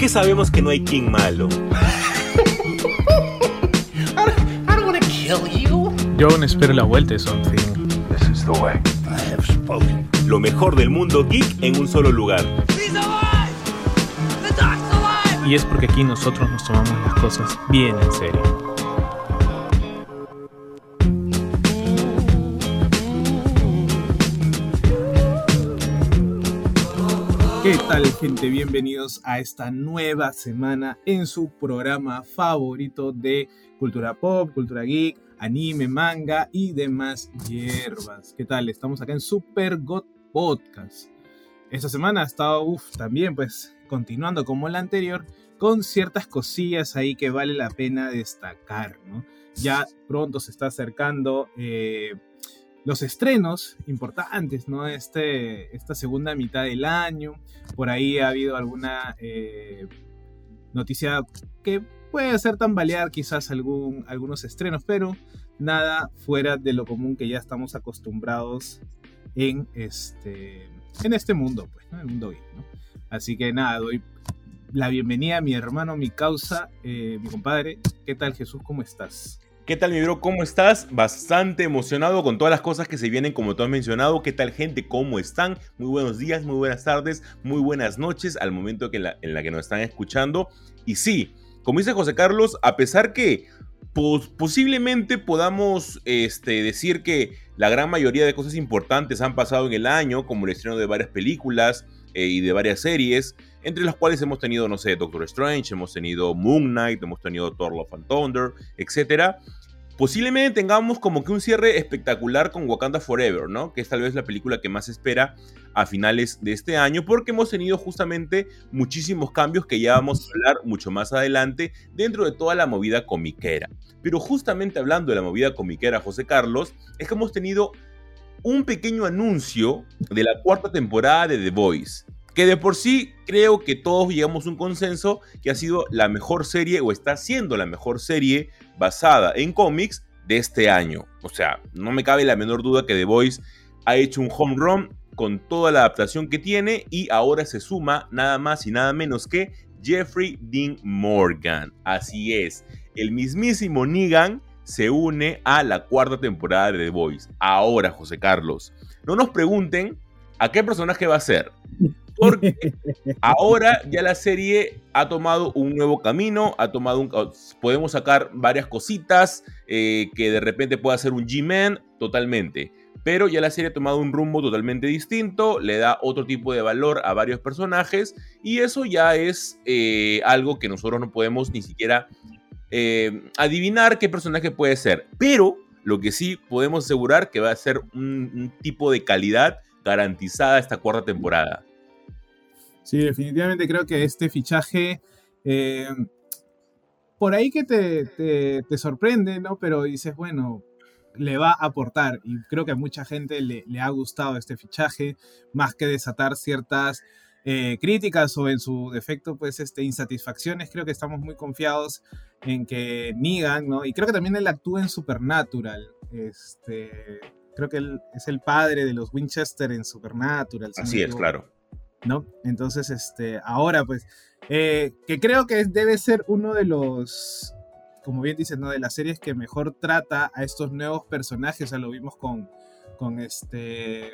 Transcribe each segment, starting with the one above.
qué sabemos que no hay King malo? Yo aún espero la vuelta de Something. Lo mejor del mundo geek en un solo lugar. Y es porque aquí nosotros nos tomamos las cosas bien en serio. ¿Qué tal gente? Bienvenidos a esta nueva semana en su programa favorito de cultura pop, cultura geek, anime, manga y demás hierbas. ¿Qué tal? Estamos acá en Super God Podcast. Esta semana ha estado, uff, también pues continuando como la anterior, con ciertas cosillas ahí que vale la pena destacar, ¿no? Ya pronto se está acercando eh, los estrenos importantes, ¿no? Este, esta segunda mitad del año. Por ahí ha habido alguna eh, noticia que puede hacer tambalear quizás algún, algunos estrenos, pero nada fuera de lo común que ya estamos acostumbrados en este, en este mundo, pues, ¿no? El mundo. Así que nada, doy la bienvenida a mi hermano, mi causa, eh, mi compadre. ¿Qué tal Jesús? ¿Cómo estás? ¿Qué tal, mi bro? ¿Cómo estás? Bastante emocionado con todas las cosas que se vienen, como tú has mencionado. ¿Qué tal, gente? ¿Cómo están? Muy buenos días, muy buenas tardes, muy buenas noches al momento que en, la, que nos están escuchando. Y sí, como dice José Carlos, a pesar que posiblemente podamos este, decir que la gran mayoría de cosas importantes han pasado en el año, como el estreno de varias películas eh, y de varias series, entre las cuales hemos tenido, no sé, Doctor Strange, hemos tenido Moon Knight, hemos tenido Thor Love and Thunder, etc posiblemente tengamos como que un cierre espectacular con Wakanda Forever, ¿no? Que es tal vez la película que más espera a finales de este año, porque hemos tenido justamente muchísimos cambios que ya vamos a hablar mucho más adelante dentro de toda la movida comiquera. Pero justamente hablando de la movida comiquera, José Carlos, es que hemos tenido un pequeño anuncio de la cuarta temporada de The Voice que de por sí creo que todos llegamos a un consenso que ha sido la mejor serie o está siendo la mejor serie basada en cómics de este año. O sea, no me cabe la menor duda que The Voice ha hecho un home run con toda la adaptación que tiene y ahora se suma nada más y nada menos que Jeffrey Dean Morgan. Así es, el mismísimo Negan se une a la cuarta temporada de The Voice. Ahora, José Carlos, no nos pregunten a qué personaje va a ser. Porque ahora ya la serie ha tomado un nuevo camino, ha tomado un... Podemos sacar varias cositas eh, que de repente pueda ser un G-Man totalmente. Pero ya la serie ha tomado un rumbo totalmente distinto, le da otro tipo de valor a varios personajes y eso ya es eh, algo que nosotros no podemos ni siquiera eh, adivinar qué personaje puede ser. Pero lo que sí podemos asegurar que va a ser un, un tipo de calidad garantizada esta cuarta temporada. Sí, definitivamente creo que este fichaje, eh, por ahí que te, te, sorprende, ¿no? Pero dices, bueno, le va a aportar y creo que a mucha gente le, le ha gustado este fichaje, más que desatar ciertas eh, críticas o en su defecto, pues, este, insatisfacciones. Creo que estamos muy confiados en que Negan, ¿no? Y creo que también él actúa en Supernatural. Este, creo que él es el padre de los Winchester en Supernatural. Así es, claro. ¿No? Entonces, este, ahora pues, eh, que creo que debe ser uno de los, como bien dices, ¿no? De las series que mejor trata a estos nuevos personajes, o sea, lo vimos con, con este...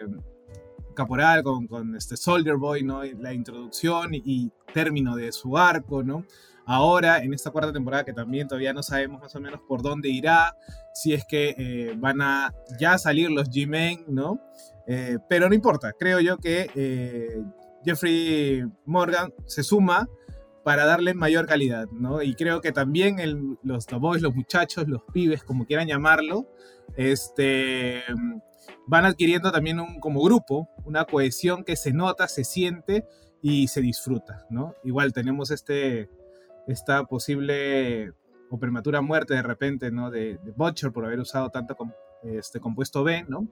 Caporal, con, con este Soldier Boy, ¿no? La introducción y, término de su arco, ¿no? Ahora, en esta cuarta temporada, que también todavía no sabemos más o menos por dónde irá, si es que eh, van a ya salir los G-Men, ¿no? Eh, pero no importa, creo yo que Jeffrey Morgan se suma para darle mayor calidad, ¿no? Y creo que también los The Boys, los muchachos, los pibes, como quieran llamarlo, este, van adquiriendo también un, como grupo una cohesión que se nota, se siente y se disfruta, ¿no? Igual tenemos este, esta posible o prematura muerte de repente, ¿no? De, de Butcher por haber usado tanto este compuesto B, ¿no?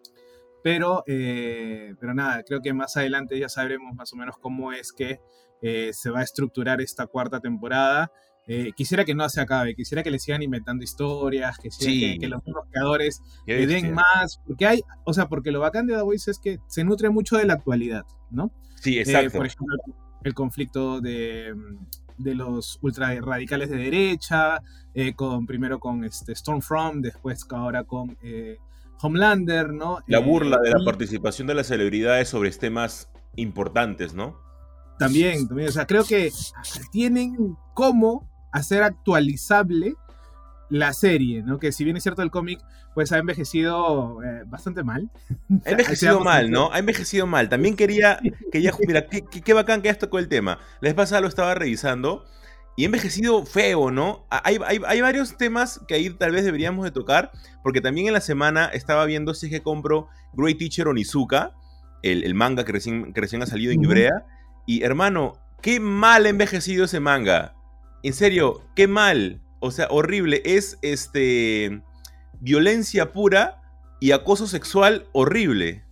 Pero, eh, pero nada, creo que más adelante ya sabremos más o menos cómo es que eh, se va a estructurar esta cuarta temporada. Eh, quisiera que no se acabe, quisiera que le sigan inventando historias, que, que, los creadores le den más, porque hay, o sea, porque lo bacán de The Voice es que se nutre mucho de la actualidad, ¿no? Sí, exacto. por ejemplo, el conflicto de, de los ultra radicales de derecha, eh, con, primero con este, Stormfront, después ahora con eh, Homelander, ¿no? La burla de la participación de las celebridades sobre temas importantes, ¿no? También, también, o sea, creo que tienen cómo hacer actualizable la serie, ¿no? Que si bien es cierto el cómic, pues ha envejecido eh, bastante mal. Ha envejecido mal, ¿no? Ha envejecido mal. También quería, quería mira, qué, qué, bacán que esto con el tema. La vez pasada lo estaba revisando y envejecido feo, ¿no? Hay, hay, hay, varios temas que ahí tal vez deberíamos de tocar, porque también en la semana estaba viendo si es que compro Great Teacher Onizuka, el, el manga que recién, que recién ha salido en Ibrea, y hermano, qué mal ha envejecido ese manga. En serio, qué mal. O sea, horrible. Es este. violencia pura y acoso sexual horrible.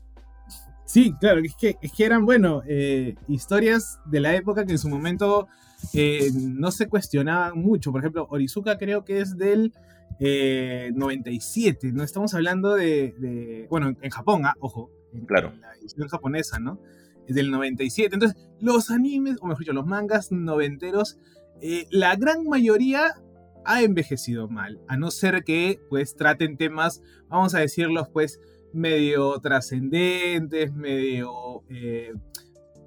Sí, claro, es que, es que eran, bueno, eh, historias de la época que en su momento eh, no se cuestionaban mucho. Por ejemplo, Orizuka creo que es del 97, eh, ¿no? Estamos hablando de, bueno, en Japón, ah, ojo, en, claro. la edición japonesa, ¿no? Es del 97. Entonces, los animes, o mejor dicho, los mangas noventeros, la gran mayoría ha envejecido mal, a no ser que pues traten temas, vamos a decirlos pues medio trascendentes, medio eh,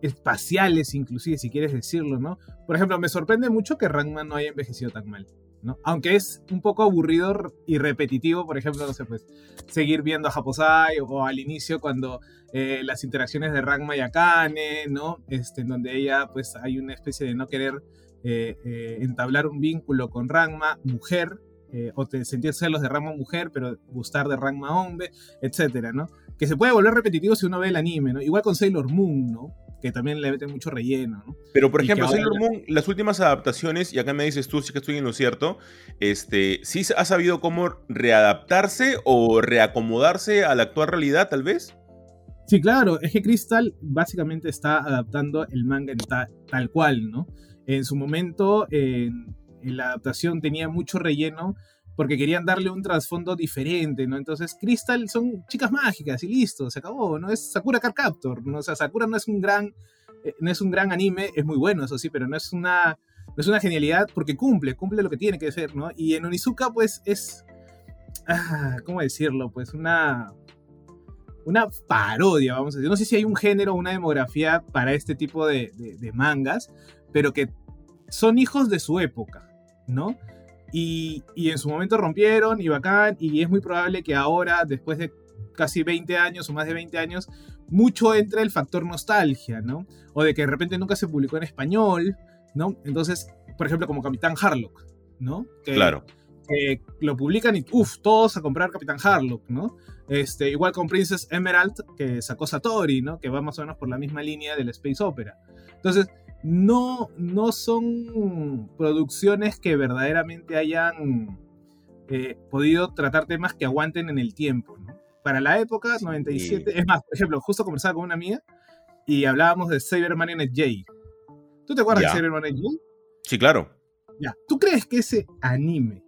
espaciales inclusive si quieres decirlo, ¿no? Por ejemplo, me sorprende mucho que Rangma no haya envejecido tan mal. ¿no? Aunque es un poco aburrido y repetitivo, por ejemplo, no sé, pues seguir viendo a Japosai o, al inicio cuando eh, las interacciones de Rangma y Akane, ¿no? Este, en donde ella pues hay una especie de no querer eh, eh, entablar un vínculo con Rangma, mujer, eh, o te, sentir celos de Rangma mujer, pero gustar de Rangma hombre, etcétera, ¿no? Que se puede volver repetitivo si uno ve el anime, ¿no? Igual con Sailor Moon, ¿no? Que también le mete mucho relleno, ¿no? Pero, por ejemplo, Sailor Moon, las últimas adaptaciones, y acá me dices tú si que estoy en lo cierto, este, ¿sí ha sabido cómo readaptarse o reacomodarse a la actual realidad, tal vez? Sí, claro, es que Crystal básicamente está adaptando el manga en tal cual, ¿no? En su momento, en, la adaptación tenía mucho relleno porque querían darle un trasfondo diferente, ¿no? Entonces, Crystal son chicas mágicas y listo, se acabó, ¿no? Es Sakura Card Captor, ¿no? O sea, Sakura no es un gran, eh, no es un gran anime, es muy bueno, eso sí, pero no es una, no es una genialidad porque cumple, cumple lo que tiene que ser, ¿no? Y en Onizuka, pues, es, ah, ¿cómo decirlo? Pues una, una parodia, vamos a decir. No sé si hay un género, una demografía para este tipo de, de mangas, pero que son hijos de su época, ¿no? Y, en su momento rompieron y bacán, y es muy probable que ahora, después de casi 20 años o más de 20 años, mucho entre el factor nostalgia, ¿no? O de que de repente nunca se publicó en español, ¿no? Entonces, por ejemplo, como Capitán Harlock, ¿no? claro. Que lo publican y, uff, todos a comprar Capitán Harlock, ¿no? Este, igual con Princess Emerald, que sacó Satori, ¿no? Que va más o menos por la misma línea del Space Opera. Entonces, no, no son producciones que verdaderamente hayan eh, podido tratar temas que aguanten en el tiempo. ¿no? Para la época, 97, es más, por ejemplo, justo conversaba con una amiga y hablábamos de Cyberman en J. ¿Tú te acuerdas de Cyberman J? Sí, claro. Ya. ¿Tú crees que ese anime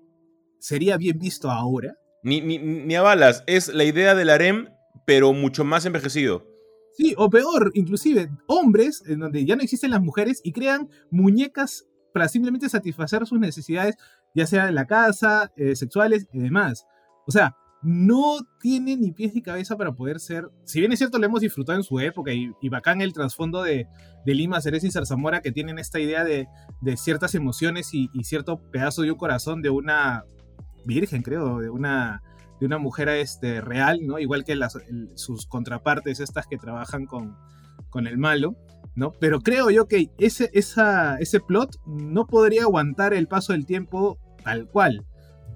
sería bien visto ahora? Ni, ni, ni a balas, es la idea del harem, pero mucho más envejecido. Sí, o peor, inclusive hombres en donde ya no existen las mujeres y crean muñecas para simplemente satisfacer sus necesidades, ya sea en la casa, eh, sexuales y demás. O sea, no tiene ni pies ni cabeza para poder ser. Si bien es cierto, lo hemos disfrutado en su época y, bacán el trasfondo de, de, Lima, Cereza y Zarzamora que tienen esta idea de, de ciertas emociones y, y, cierto pedazo de un corazón de una virgen, creo, de una de una mujer este, real, ¿no? Igual que las, sus contrapartes, estas que trabajan con, con el malo, ¿no? Pero creo yo que ese, esa, ese plot no podría aguantar el paso del tiempo tal cual.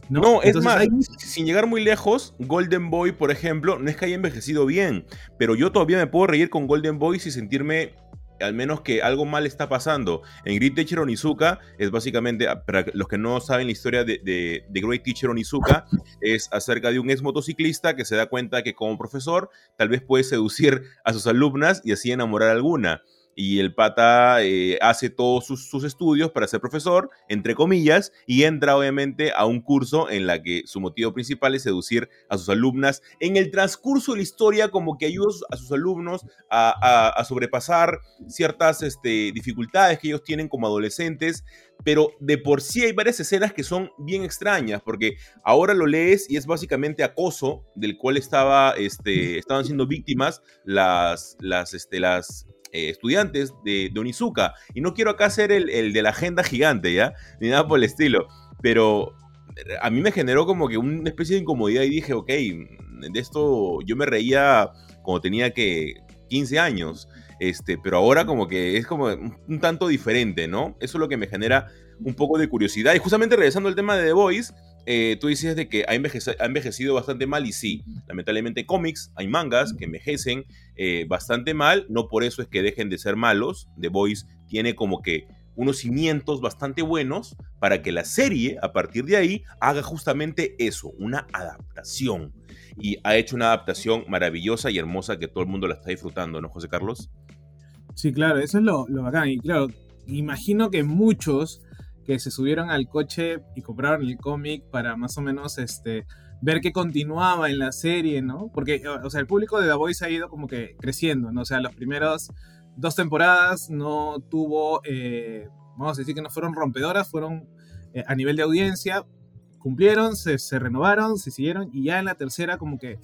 No, es más, sin llegar muy lejos, Golden Boy, por ejemplo, no es que haya envejecido bien, pero yo todavía me puedo reír con Golden Boy y sentirme al menos que algo mal está pasando. En Great Teacher Onizuka es básicamente, ah, para los que no saben la historia de, de, Great Teacher Onizuka, es acerca de un ex motociclista que se da cuenta que como profesor tal vez puede seducir a sus alumnas y así enamorar a alguna. Y el pata eh, hace todos sus, estudios para ser profesor, entre comillas, y entra obviamente a un curso en la que su motivo principal es seducir a sus alumnas. En el transcurso de la historia, como que ayuda a sus alumnos a, sobrepasar ciertas este, dificultades que ellos tienen como adolescentes, pero de por sí hay varias escenas que son bien extrañas, porque ahora lo lees y es básicamente acoso del cual estaba, este, estaban siendo víctimas las, las, este, las eh, estudiantes de, de. Y no quiero acá ser el, el, de la agenda gigante, ¿ya? Ni nada por el estilo. Pero a mí me generó como que una especie de incomodidad y dije, ok, de esto yo me reía cuando tenía que 15 años. Este, pero ahora como que es como un tanto diferente, ¿no? Eso es lo que me genera un poco de curiosidad. Y justamente regresando al tema de The Voice, eh, tú dices de que ha, envejecido bastante mal y sí, lamentablemente cómics, hay mangas que envejecen eh, bastante mal, no por eso es que dejen de ser malos, The Voice tiene como que unos cimientos bastante buenos para que la serie a partir de ahí haga justamente eso, una adaptación. Y ha hecho una adaptación maravillosa y hermosa que todo el mundo la está disfrutando, ¿no, José Carlos? Sí, claro, eso es lo, lo bacán. Y claro, imagino que muchos que se subieron al coche y compraron el cómic para más o menos este, ver que continuaba en la serie, ¿no? Porque, o sea, el público de The Voice ha ido como que creciendo, ¿no? O sea, las primeras dos temporadas no tuvo, eh, vamos a decir que no fueron rompedoras, fueron eh, a nivel de audiencia, cumplieron, se, se renovaron, se siguieron y ya en la tercera como que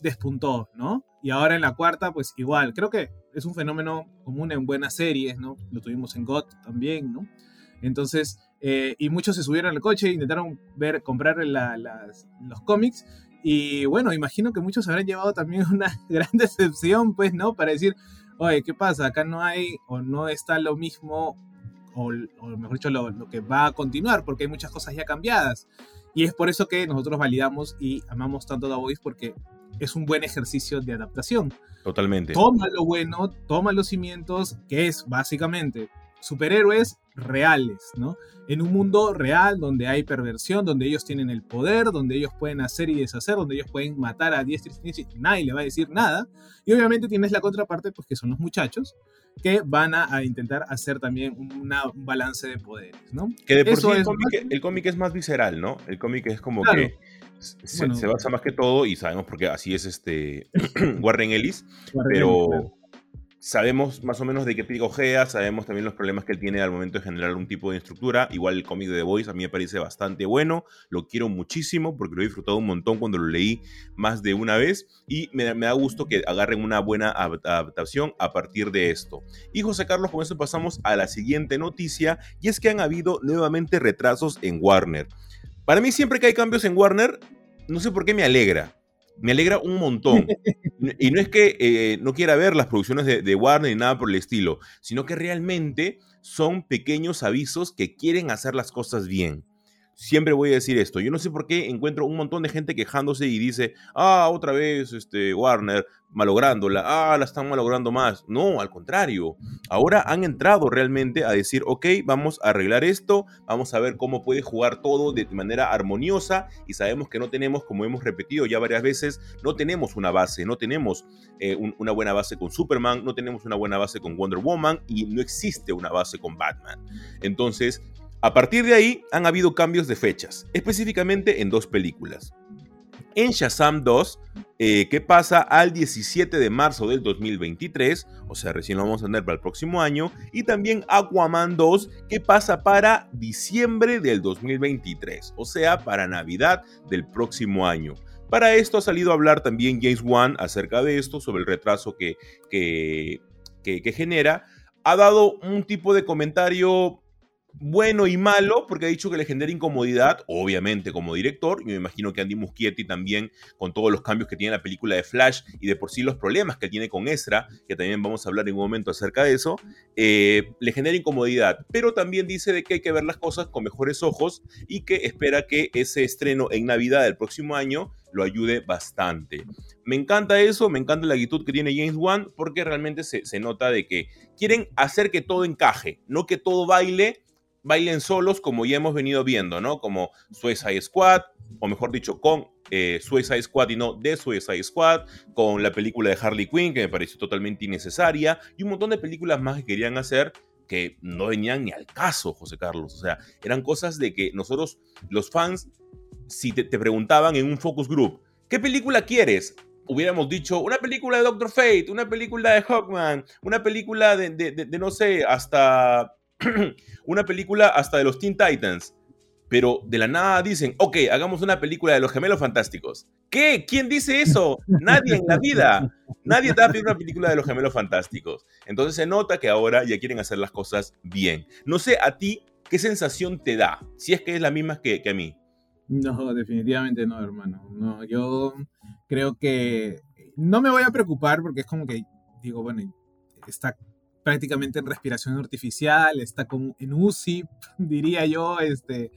despuntó, ¿no? Y ahora en la cuarta, pues igual, creo que es un fenómeno común en buenas series, ¿no? Lo tuvimos en GOT también, ¿no? Entonces, eh, y muchos se subieron al coche e intentaron ver, comprar los cómics. Y bueno, imagino que muchos habrán llevado también una gran decepción, pues, ¿no? Para decir, oye, ¿qué pasa? Acá no hay o no está lo mismo, o, mejor dicho, lo, que va a continuar, porque hay muchas cosas ya cambiadas. Y es por eso que nosotros validamos y amamos tanto The Voice, porque es un buen ejercicio de adaptación. Totalmente. Toma lo bueno, toma los cimientos, que es básicamente superhéroes reales, ¿no? En un mundo real donde hay perversión, donde ellos tienen el poder, donde ellos pueden hacer y deshacer, donde ellos pueden matar a diestra y siniestra nadie le va a decir nada. Y obviamente tienes la contraparte, pues que son los muchachos, que van a, intentar hacer también un balance de poderes, ¿no? Que de por sí el cómic, es más visceral, ¿no? El cómic es como que se, basa más que todo, y sabemos porque así es este Warren Ellis, pero sabemos más o menos de qué pigojea, sabemos también los problemas que él tiene al momento de generar un tipo de estructura. Igual el cómic de The Voice a mí me parece bastante bueno, lo quiero muchísimo porque lo he disfrutado un montón cuando lo leí más de una vez y me, da gusto que agarren una buena adaptación a partir de esto. Y José Carlos, con eso pasamos a la siguiente noticia y es que han habido nuevamente retrasos en Warner. Para mí siempre que hay cambios en Warner, no sé por qué me alegra me alegra un montón. y no es que eh, no quiera ver las producciones de, de, Warner ni nada por el estilo, sino que realmente son pequeños avisos que quieren hacer las cosas bien siempre voy a decir esto. Yo no sé por qué encuentro un montón de gente quejándose y dice, ah, otra vez este, Warner malográndola, ah, la están malogrando más. No, al contrario. Ahora han entrado realmente a decir, ok, vamos a arreglar esto, vamos a ver cómo puede jugar todo de manera armoniosa y sabemos que no tenemos, como hemos repetido ya varias veces, no tenemos una base, no tenemos eh, una buena base con Superman, no tenemos una buena base con Wonder Woman y no existe una base con Batman. Entonces, a partir de ahí han habido cambios de fechas, específicamente en dos películas. En Shazam 2, eh, que pasa al 17 de marzo del 2023, o sea, recién lo vamos a tener para el próximo año, y también Aquaman 2, que pasa para diciembre del 2023, o sea, para Navidad del próximo año. Para esto ha salido a hablar también James Wan acerca de esto, sobre el retraso que, que, que genera. Ha dado un tipo de comentario bueno y malo, porque ha dicho que le genera incomodidad, obviamente como director, y me imagino que Andy Muschietti también, con todos los cambios que tiene la película de Flash y de por sí los problemas que tiene con Ezra, que también vamos a hablar en un momento acerca de eso, eh, le genera incomodidad, pero también dice de que hay que ver las cosas con mejores ojos y que espera que ese estreno en Navidad del próximo año lo ayude bastante. Me encanta eso, me encanta la actitud que tiene James Wan, porque realmente se, se nota de que quieren hacer que todo encaje, no que todo baile bailen solos como ya hemos venido viendo, ¿no? Como Suicide Squad, o mejor dicho, con eh, Suicide Squad y no de Suicide Squad, con la película de Harley Quinn, que me pareció totalmente innecesaria, y un montón de películas más que querían hacer que no venían ni al caso, José Carlos. O sea, eran cosas de que nosotros, los fans, si te, preguntaban en un focus group, ¿qué película quieres? Hubiéramos dicho una película de Doctor Fate, una película de Hawkman, una película de, de no sé, hasta una película hasta de los Teen Titans. Pero de la nada dicen, ok, hagamos una película de los gemelos fantásticos. ¿Qué? ¿Quién dice eso? Nadie en la vida. Nadie te va a pedir una película de los gemelos fantásticos. Entonces se nota que ahora ya quieren hacer las cosas bien. No sé a ti qué sensación te da, si es que es la misma que, que a mí. No, definitivamente no, hermano. No, yo creo que no me voy a preocupar porque es como que digo, bueno, está prácticamente en respiración artificial, está con, en UCI, diría yo, este,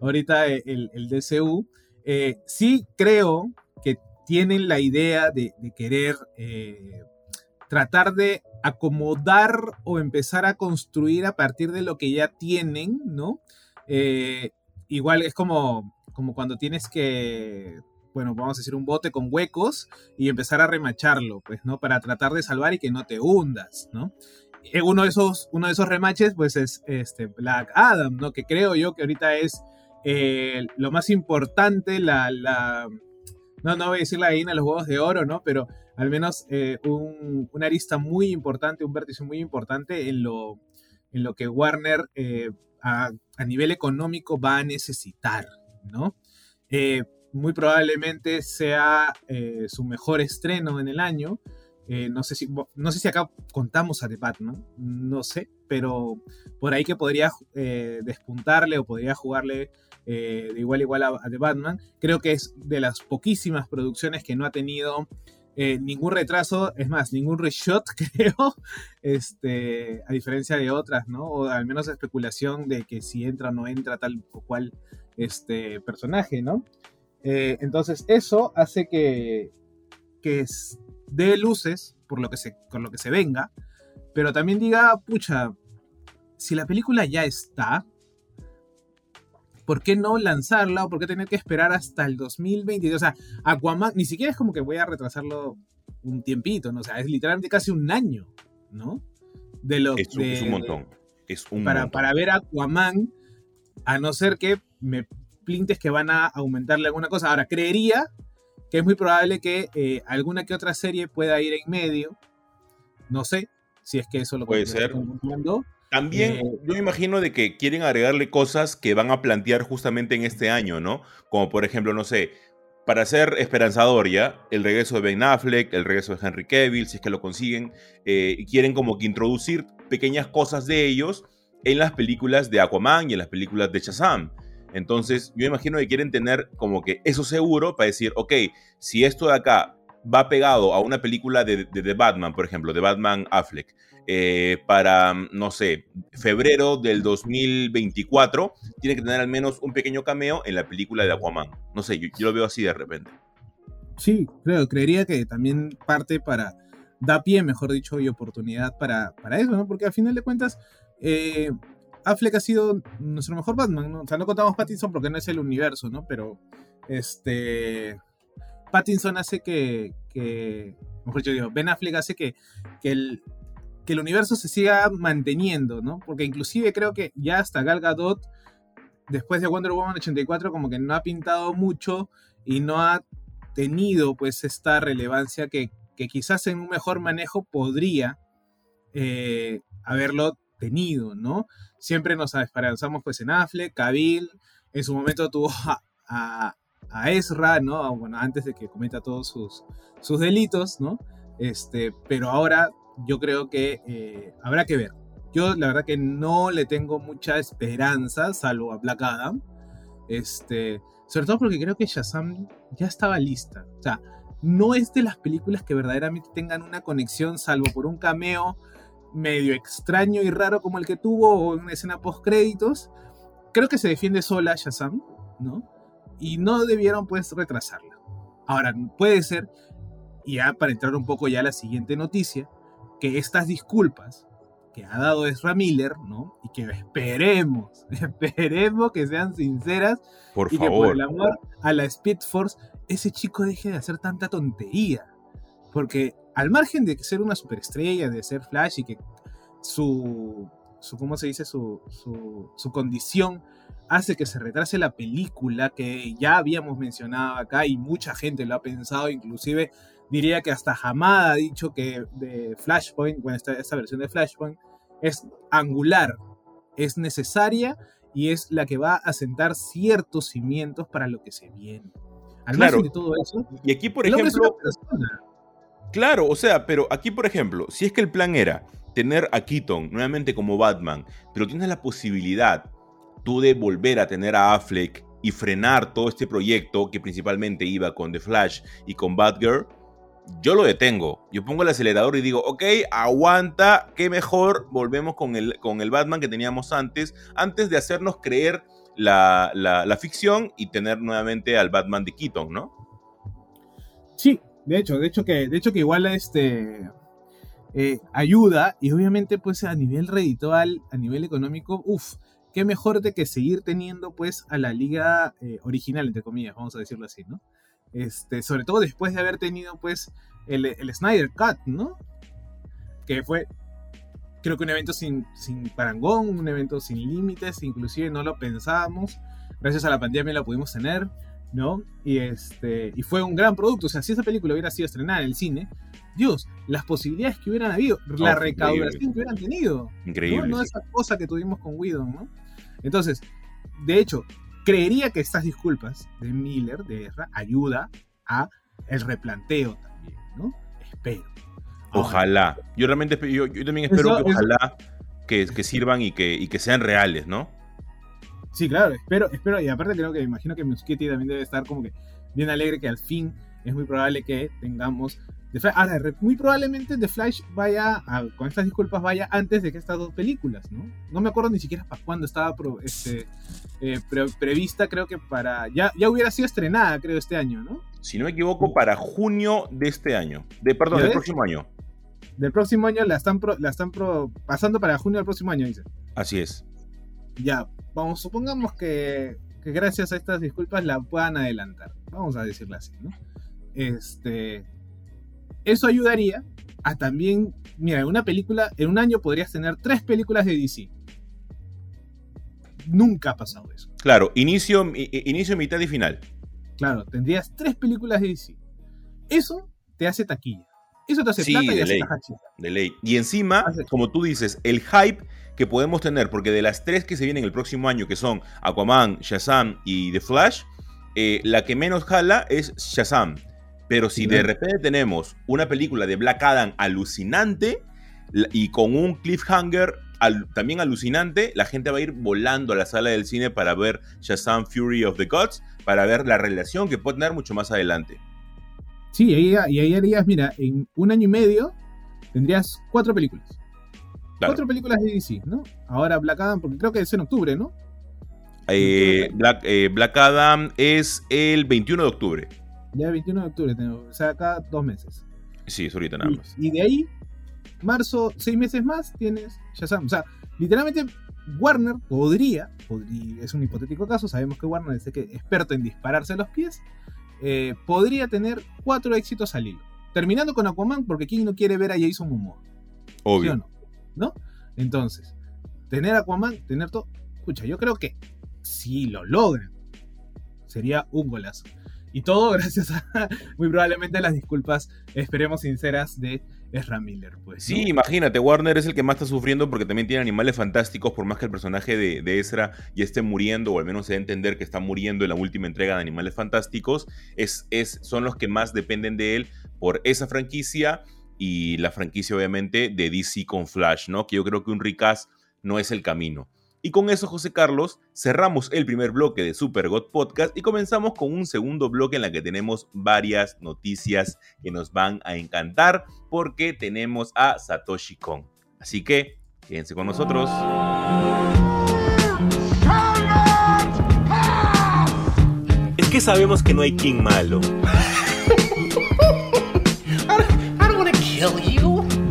ahorita el, el DCU, eh, sí creo que tienen la idea de, querer eh, tratar de acomodar o empezar a construir a partir de lo que ya tienen, ¿no? Eh, igual es como, como cuando tienes que, bueno, vamos a decir un bote con huecos y empezar a remacharlo, pues, ¿no? Para tratar de salvar y que no te hundas, ¿no? Uno de esos, uno de esos remaches, pues, es este Black Adam, ¿no? Que creo yo que ahorita es eh, lo más importante, la, no, no voy a decir la gallina de los huevos de oro, ¿no? Pero al menos eh, un, una arista muy importante, un vértice muy importante en lo, en lo que Warner eh, a, nivel económico va a necesitar, ¿no? muy probablemente sea su mejor estreno en el año. No, sé si, no sé si acá contamos a The Batman, no sé, pero por ahí que podría despuntarle o podría jugarle eh, de igual a igual a, The Batman. Creo que es de las poquísimas producciones que no ha tenido eh, ningún retraso, es más, ningún reshot, creo, este, a diferencia de otras, ¿no? O al menos especulación de que si entra o no entra tal o cual este personaje, ¿no? Eh, entonces, eso hace que, que dé luces por lo que, se, por lo que se venga, pero también diga, pucha, si la película ya está, ¿por qué no lanzarla o por qué tener que esperar hasta el 2022? O sea, Aquaman ni siquiera es como que voy a retrasarlo un tiempito, ¿no? O sea, es literalmente casi un año, ¿no? De lo, es, un, montón. Es un para, montón. Para ver Aquaman, a no ser que me plintes que van a aumentarle alguna cosa. Ahora, creería que es muy probable que eh, alguna que otra serie pueda ir en medio. No sé si es que eso lo puede ser. También eh, yo me imagino de que quieren agregarle cosas que van a plantear justamente en este año, ¿no? Como por ejemplo, no sé, para ser esperanzador ya, el regreso de Ben Affleck, el regreso de Henry Cavill, si es que lo consiguen, eh, quieren como que introducir pequeñas cosas de ellos en las películas de Aquaman y en las películas de Shazam. Entonces, yo imagino que quieren tener como que eso seguro para decir, ok, si esto de acá va pegado a una película de, de, Batman, por ejemplo, de Batman Affleck, eh, para, no sé, febrero del 2024, tiene que tener al menos un pequeño cameo en la película de Aquaman. No sé, yo, lo veo así de repente. Sí, creo, creería que también parte para, da pie, mejor dicho, y oportunidad para, para eso, ¿no? Porque al final de cuentas, eh, Affleck ha sido nuestro mejor Batman, ¿no? O sea, no contamos Pattinson porque no es el universo, ¿no? Pero, este, Pattinson hace que, mejor dicho, Ben Affleck hace que, que, el, que el universo se siga manteniendo, ¿no? Porque inclusive creo que ya hasta Gal Gadot, después de Wonder Woman 84, como que no ha pintado mucho y no ha tenido pues esta relevancia que, quizás en un mejor manejo podría eh, haberlo tenido, ¿no? Siempre nos esperanzamos pues en Affleck, Cavill, en su momento tuvo a, a Ezra, ¿no? Bueno, antes de que cometa todos sus, sus delitos, ¿no? Este, pero ahora yo creo que eh, habrá que ver. Yo la verdad que no le tengo mucha esperanza, salvo a Black Adam. Este, sobre todo porque creo que Shazam ya estaba lista. O sea, no es de las películas que verdaderamente tengan una conexión, salvo por un cameo medio extraño y raro como el que tuvo o una escena post créditos. Creo que se defiende sola Shazam, ¿no? y no debieron pues retrasarla. Ahora, puede ser, ya para entrar un poco ya a la siguiente noticia, que estas disculpas que ha dado Ezra Miller, ¿no? Y que esperemos, esperemos que sean sinceras por y favor. que por el amor a la Speed Force, ese chico deje de hacer tanta tontería. Porque al margen de ser una superestrella, de ser Flash y que su, su ¿cómo se dice? Su, su, su condición hace que se retrase la película que ya habíamos mencionado acá y mucha gente lo ha pensado, inclusive diría que hasta Hamada ha dicho que de Flashpoint, bueno, esta, esta versión de Flashpoint es angular, es necesaria y es la que va a sentar ciertos cimientos para lo que se viene. Al Claro. margen de todo eso, Y aquí, por ejemplo. Claro, o sea, pero aquí, por ejemplo, si es que el plan era tener a Keaton nuevamente como Batman, pero tienes la posibilidad tú de volver a tener a Affleck y frenar todo este proyecto que principalmente iba con The Flash y con Batgirl, yo lo detengo. Yo pongo el acelerador y digo, ok, aguanta, qué mejor, volvemos con el, con el Batman que teníamos antes, antes de hacernos creer la, la- la ficción y tener nuevamente al Batman de Keaton, ¿no? Sí, de hecho, de hecho que, de hecho que igual este eh, ayuda y obviamente pues a nivel reditual, a nivel económico, uff, qué mejor de que seguir teniendo pues a la liga eh, original entre comillas, vamos a decirlo así, ¿no? Este, sobre todo después de haber tenido pues el, el Snyder Cut, ¿no? Que fue creo que un evento sin, sin parangón, un evento sin límites, inclusive no lo pensábamos, gracias a la pandemia lo pudimos tener. ¿No? Y, este, y fue un gran producto. O sea, si esa película hubiera sido estrenada en el cine, Dios, las posibilidades que hubieran habido, la recaudación increíble. que hubieran tenido, Increíble. ¿no? No sí. esa cosa que tuvimos con Whedon, ¿no? Entonces, de hecho, creería que estas disculpas de Miller, de Ezra, ayuda a el replanteo también, ¿no? Espero. Ojalá. Yo realmente yo, yo también espero Eso- que ojalá que, que sirvan y que, y que sean reales, ¿no? Sí, claro, espero, espero, y aparte creo que me imagino que Muschietti también debe estar como que bien alegre que al fin es muy probable que tengamos The Flash. Ahora, muy probablemente The Flash vaya, a- con estas disculpas, vaya antes de que estas dos películas, ¿no? No me acuerdo ni siquiera para cuándo estaba pro- este, eh, pre- prevista, creo que para, ya, ya hubiera sido estrenada, creo, este año, ¿no? Si no me equivoco, para junio de este año. De, perdón, ¿Ya del próximo año. Del próximo año la están, pro- la están pro- pasando para junio del próximo año, dice. Así es. Ya, vamos, supongamos que, que gracias a estas disculpas la puedan adelantar. Vamos a decirlo así, ¿no? Este. Eso ayudaría a también. Mira, en una película, en un año podrías tener tres películas de DC. Nunca ha pasado eso. Claro, inicio, inicio, mitad y final. Claro, tendrías tres películas de DC. Eso te hace taquilla. Eso te hace Sí, plata y de hace ley. De ley. Y encima, como tú dices, el hype que podemos tener, porque de las tres que se vienen el próximo año, que son Aquaman, Shazam y The Flash, eh, la que menos jala es Shazam. Pero si de repente tenemos una película de Black Adam alucinante y con un cliffhanger al- también alucinante, la gente va a ir volando a la sala del cine para ver Shazam Fury of the Gods, para ver la relación que puede tener mucho más adelante. Sí, y ahí, y ahí harías, mira, en un año y medio tendrías cuatro películas. Claro. Cuatro películas de DC, ¿no? Ahora Black Adam, porque creo que es en octubre, ¿no? Eh, Black, eh, Black Adam es el 21 de octubre. Ya el 21 de octubre, tengo, o sea, acá dos meses. Sí, es ahorita nada más. y de ahí, marzo, seis meses más, tienes Shazam. O sea, literalmente Warner podría, podría- es un hipotético caso, sabemos que Warner es experto en dispararse a los pies, eh, podría tener cuatro éxitos al hilo. Terminando con Aquaman, porque ¿quién no quiere ver a Jason Momoa? ¿Sí Obvio. o no? ¿No? Entonces, tener Aquaman, tener todo. Escucha, yo creo que si lo logran, sería un golazo. Y todo gracias a, muy probablemente, a las disculpas, esperemos sinceras, de Ezra Miller. Pues, Sí, imagínate, Warner es el que más está sufriendo porque también tiene animales fantásticos, por más que el personaje de, de Ezra ya esté muriendo, o al menos se dé a entender que está muriendo en la última entrega de Animales Fantásticos, es, es, son los que más dependen de él por esa franquicia y la franquicia, obviamente, de DC con Flash, ¿no? Que yo creo que un recast no es el camino. Y con eso, José Carlos, cerramos el primer bloque de Super God Podcast y comenzamos con un segundo bloque en la que tenemos varias noticias que nos van a encantar porque tenemos a Satoshi Kon. Así que quédense con nosotros. Es que sabemos que no hay King malo.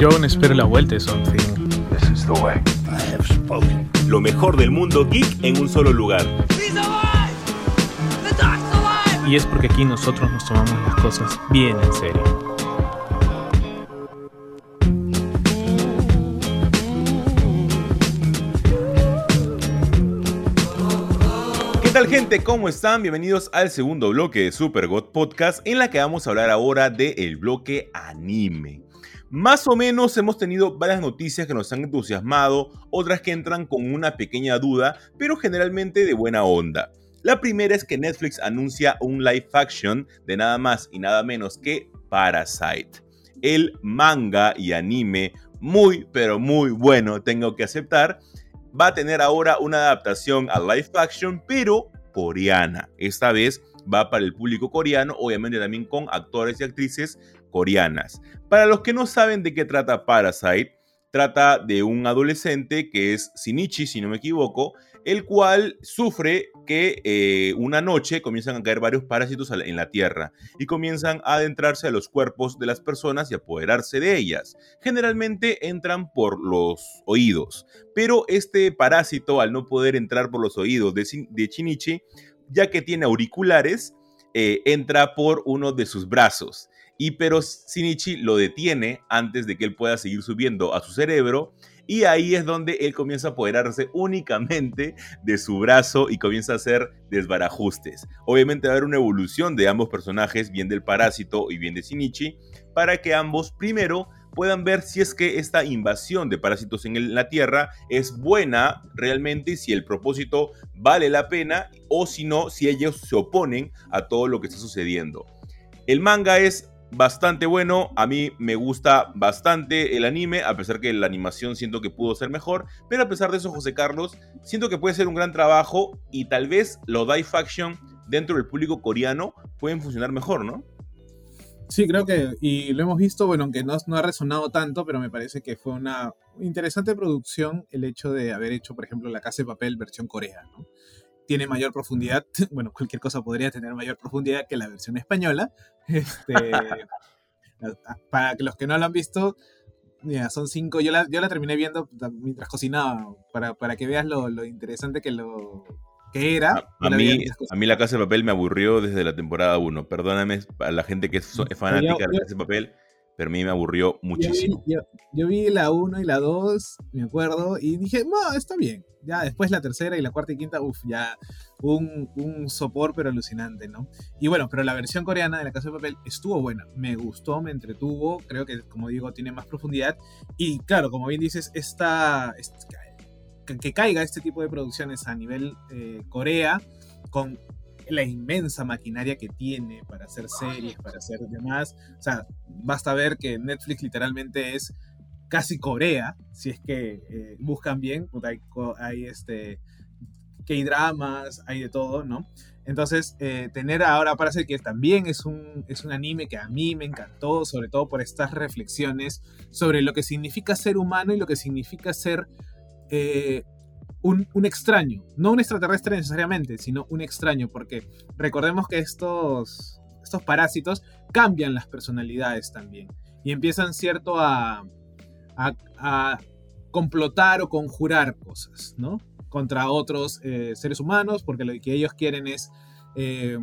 Yo aún espero la vuelta de Something. is the way. I have spoken. Lo mejor del mundo geek en un solo lugar. Y es porque aquí nosotros nos tomamos las cosas bien en serio. ¿Qué tal gente? ¿Cómo están? Bienvenidos al segundo bloque de Super God Podcast en la que vamos a hablar ahora del bloque anime. Más o menos hemos tenido varias noticias que nos han entusiasmado, otras que entran con una pequeña duda, pero generalmente de buena onda. La primera es que Netflix anuncia un live action de nada más y nada menos que Parasite. El manga y anime muy pero muy bueno, tengo que aceptar, va a tener ahora una adaptación a live action, pero coreana. Esta vez va para el público coreano, obviamente también con actores y actrices Para los que no saben de qué trata Parasite, trata de un adolescente que es Shinichi, si no me equivoco, el cual sufre que eh, una noche comienzan a caer varios parásitos en la Tierra y comienzan a adentrarse a los cuerpos de las personas y apoderarse de ellas. Generalmente entran por los oídos, pero este parásito al no poder entrar por los oídos de, de Shinichi, ya que tiene auriculares, eh, entra por uno de sus brazos. Y pero Shinichi lo detiene antes de que él pueda seguir subiendo a su cerebro y ahí es donde él comienza a apoderarse únicamente de su brazo y comienza a hacer desbarajustes. Obviamente va a haber una evolución de ambos personajes, bien del parásito y bien de Shinichi, para que ambos primero puedan ver si es que esta invasión de parásitos en la Tierra es buena realmente, si el propósito vale la pena o si no, si ellos se oponen a todo lo que está sucediendo. El manga es bastante bueno. A mí me gusta bastante el anime, a pesar que la animación siento que pudo ser mejor. Pero a pesar de eso, José Carlos, siento que puede ser un gran trabajo y tal vez los die faction dentro del público coreano pueden funcionar mejor, ¿no? Sí, creo que, y lo hemos visto, bueno, aunque no, no ha resonado tanto, pero me parece que fue una interesante producción el hecho de haber hecho, por ejemplo, La Casa de Papel versión Corea, ¿no? Tiene mayor profundidad. Bueno, cualquier cosa podría tener mayor profundidad que la versión española. Este, para los que no lo han visto, mira, son cinco. Yo la, yo la terminé viendo mientras cocinaba, para, para que veas lo, lo, interesante que lo que era. A, mí, a mí La Casa de Papel me aburrió desde la temporada 1. Perdóname a la gente que es, fanática de La Casa de Papel pero a mí me aburrió muchísimo. Yo vi, la 1 y la 2, me acuerdo, y dije, no, está bien. Ya después la tercera y la cuarta y quinta, uff, ya un, un sopor pero alucinante, ¿no? Y bueno, pero la versión coreana de La Casa de Papel estuvo buena, me gustó, me entretuvo, creo que, como digo, tiene más profundidad. Y claro, como bien dices, esta, que caiga este tipo de producciones a nivel eh, Corea, con la inmensa maquinaria que tiene para hacer series, para hacer demás. O sea, basta ver que Netflix literalmente es casi Corea, si es que eh, buscan bien, hay, hay este hay dramas, hay de todo, ¿no? Entonces, eh, tener ahora para hacer que también es un, es un anime que a mí me encantó, sobre todo por estas reflexiones sobre lo que significa ser humano y lo que significa ser eh, un, extraño, no un extraterrestre necesariamente, sino un extraño, porque recordemos que estos, estos parásitos cambian las personalidades también y empiezan, cierto, a, a, complotar o conjurar cosas, ¿no? Contra otros eh, seres humanos, porque lo que ellos quieren es, eh,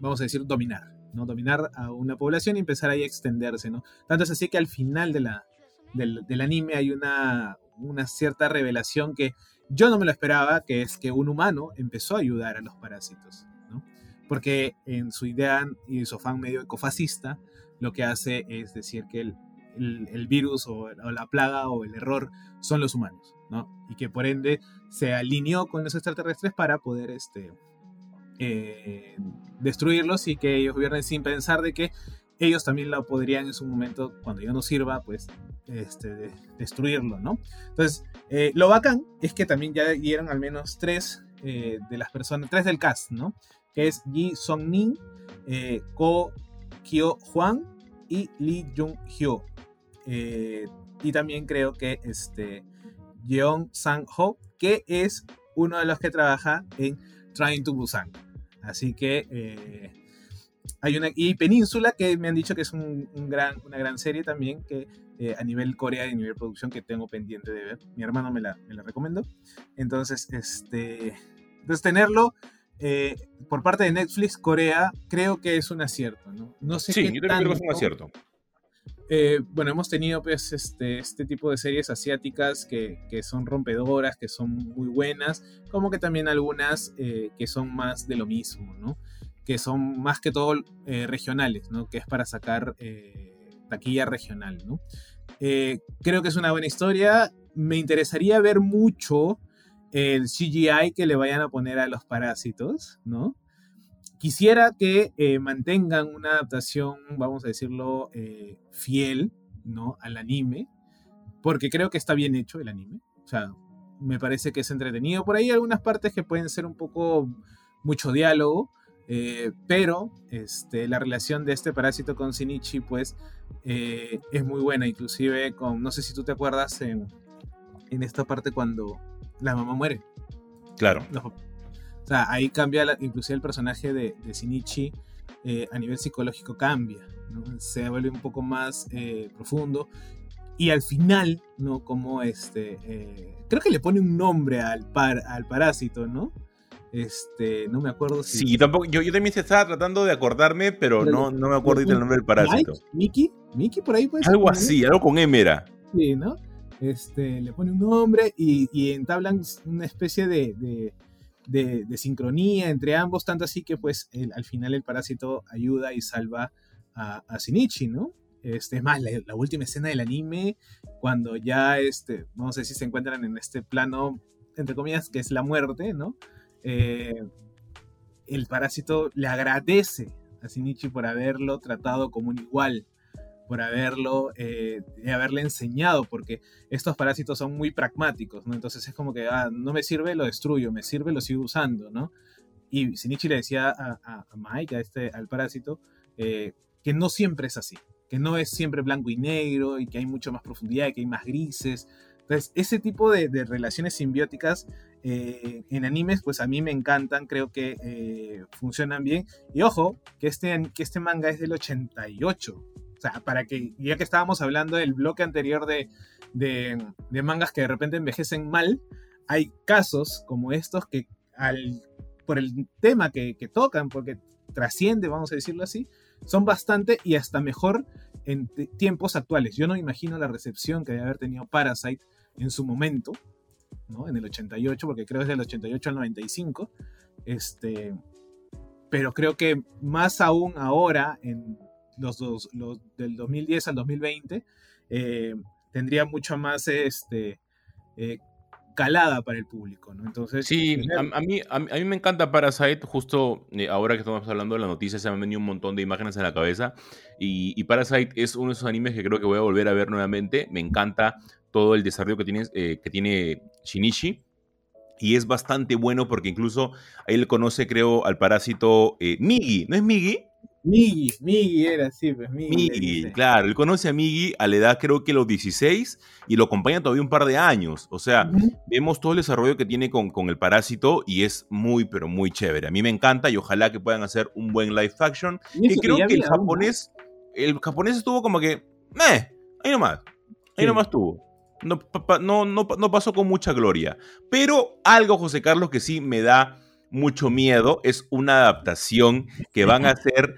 vamos a decir, dominar, ¿no? Dominar a una población y empezar ahí a extenderse, ¿no? Tanto es así que al final de la, del, del anime hay una, una cierta revelación que yo no me lo esperaba, que es que un humano empezó a ayudar a los parásitos, ¿no? Porque en su idea y su afán medio ecofascista, lo que hace es decir que el, el, virus o, la plaga o el error son los humanos, ¿no? Y que por ende se alineó con los extraterrestres para poder este, eh, destruirlos y que ellos gobiernen sin pensar de que ellos también lo podrían en su momento, cuando ya no sirva, pues este, destruirlo, ¿no? Entonces, eh, lo bacán es que también ya dieron al menos tres eh, de las personas, tres del cast, ¿no? Que es Ji Song Min, eh, Ko Kyo Hwan y Lee Jung Hyo. y también creo que este Sang Ho, que es uno de los que trabaja en Trying to Busan. Así que hay una y Península que me han dicho que es un, gran, una gran serie también que eh, a nivel Corea y a nivel producción que tengo pendiente de ver. Mi hermano me la, me la recomendó. Entonces, este, entonces tenerlo eh, por parte de Netflix Corea creo que es un acierto. No, no sé sí, qué yo también creo que es un acierto. Eh, bueno, hemos tenido pues este, este tipo de series asiáticas que, que, son rompedoras, que son muy buenas, como que también algunas eh, que son más de lo mismo, ¿no? Que son más que todo eh, regionales, ¿no? Que es para sacar eh, taquilla regional. Eh, creo que es una buena historia. Me interesaría ver mucho el CGI que le vayan a poner a los parásitos, ¿no? quisiera que mantengan una adaptación, vamos a decirlo, fiel, ¿no? Al anime, porque creo que está bien hecho el anime. O sea, me parece que es entretenido. Por ahí algunas partes que pueden ser un poco mucho diálogo, eh, pero este, la relación de este parásito con Shinichi, pues, eh, es muy buena. Inclusive con, no sé si tú te acuerdas en, en esta parte cuando la mamá muere. Claro. O sea, ahí cambia, la, inclusive el personaje de, de Shinichi eh, a nivel psicológico cambia, ¿no? se vuelve un poco más profundo. Y al final, ¿no? Como este, creo que le pone un nombre al, par, al parásito, ¿no? Este, no me acuerdo si... Sí, tampoco, yo, yo también estaba tratando de acordarme, pero, no, no me acuerdo el nombre del parásito. ¿Mickey? ¿Mickey por ahí puede ser? Algo así, algo con M era. Sí, ¿no? Este, le pone un nombre y, y entablan una especie de, de de, de, sincronía entre ambos, tanto así que pues el, al final el parásito ayuda y salva a, a Shinichi, ¿no? Este, es más, la, la, última escena del anime, cuando ya, este, vamos a decir, se encuentran en este plano, entre comillas, que es la muerte, ¿no? Eh, el parásito le agradece a Shinichi por haberlo tratado como un igual, por haberlo, eh, haberle enseñado, porque estos parásitos son muy pragmáticos, ¿no? Entonces es como que, ah, no me sirve, lo destruyo, me sirve, lo sigo usando, ¿no? Y Shinichi le decía a, a, a Mike, a este, al parásito, eh, que no siempre es así, que no es siempre blanco y negro, y que hay mucho más profundidad, y que hay más grises. Entonces, ese tipo de relaciones simbióticas eh, en animes, pues a mí me encantan, creo que eh, funcionan bien. Y ojo, que este, que este manga es del 88, o sea, para que, ya que estábamos hablando del bloque anterior de, de, de, mangas que de repente envejecen mal, hay casos como estos que al, por el tema que, que tocan, porque trasciende, vamos a decirlo así, son bastante y hasta mejor en tiempos actuales. Yo no imagino la recepción que debe haber tenido Parasite en su momento, ¿no? En el 88, porque creo que es del 88 al 95. Este, pero creo que más aún ahora, en los, dos, los del 2010 al 2020, eh, tendría mucho más este, eh, calada para el público, ¿no? Entonces... Sí, a, a, mí, a, mí, a, mí, me encanta Parasite, justo eh, ahora que estamos hablando de la noticia, se me han venido un montón de imágenes en la cabeza, y, y, Parasite es uno de esos animes que creo que voy a volver a ver nuevamente, me encanta todo el desarrollo que tiene, eh, que tiene Shinichi, y es bastante bueno porque incluso él conoce, creo, al parásito eh, Migi, ¿no es Migi? Migi, Migi era, sí, pues Migi. Migi, claro, él conoce a Migi a la edad creo que los 16 y lo acompaña todavía un par de años. O sea, uh -huh. vemos todo el desarrollo que tiene con, con, el parásito y es muy, pero muy chévere. A mí me encanta y ojalá que puedan hacer un buen live action. Y, y creo que el japonés, el japonés estuvo como que, ahí nomás, ahí sí. nomás estuvo. No, no, no, pasó con mucha gloria. Pero algo, José Carlos, que sí me da mucho miedo es una adaptación que van a hacer